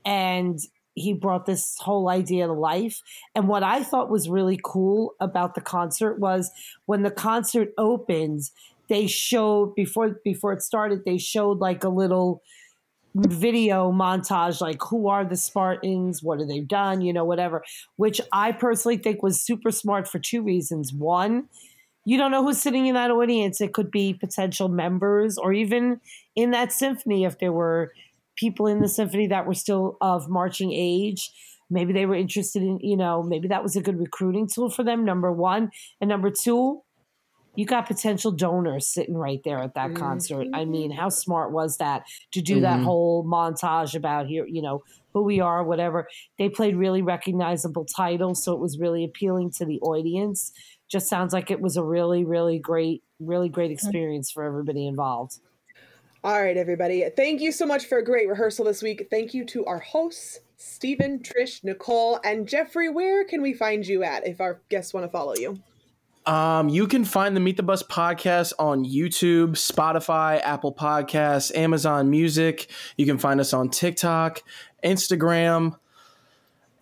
And he brought this whole idea to life. And what I thought was really cool about the concert was when the concert opens, they showed before before it started, they showed like a little video montage like who are the spartans? What have they done? You know whatever which i personally think was super smart for two reasons. One you don't know who's sitting in that audience. It could be potential members or even in that symphony if there were people in the symphony that were still of marching age. Maybe they were interested in you know maybe that was a good recruiting tool for them number one. And number two you got potential donors sitting right there at that concert. I mean, how smart was that to do that Mhm. whole montage about here, you know, who we are, whatever. They played really recognizable titles, so it was really appealing to the audience. Just sounds like it was a really, really great, really great experience for everybody involved. All right, everybody. Thank you so much for a great rehearsal this week. Thank you to our hosts, Stephen, Trish, Nicole, and Jeffrey. Where can we find you at if our guests want to follow you? Um, you can find the Meet the Bus podcast on YouTube, Spotify, Apple Podcasts, Amazon Music. You can find us on TikTok, Instagram.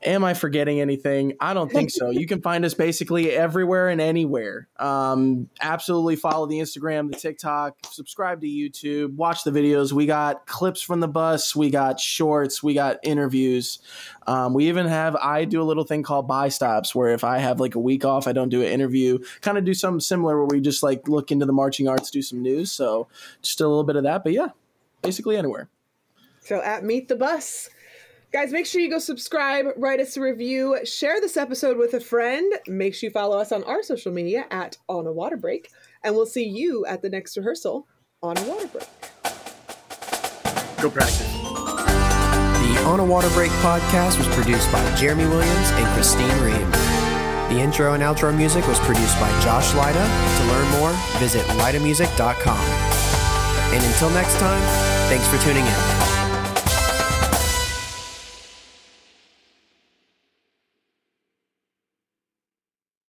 Am I forgetting anything? I don't think so. You can find us basically everywhere and anywhere. Um, absolutely follow the Instagram, the TikTok, subscribe to YouTube, watch the videos. We got clips from the bus, we got shorts, we got interviews. Um, we even have I do a little thing called buy stops where if I have like a week off, I don't do an interview. Kind of do something similar where we just like look into the marching arts, do some news. So just a little bit of that, but yeah, basically anywhere. So at Meet the Bus. Guys, make sure you go subscribe, write us a review, share this episode with a friend. Make sure you follow us on our social media at On a Water Break, and we'll see you at the next rehearsal on a water break. Go practice. The On a Water Break podcast was produced by Jeremy Williams and Christine Ream. The intro and outro music was produced by Josh Leyda. To learn more, visit leydamusic.com. And until next time, thanks for tuning in.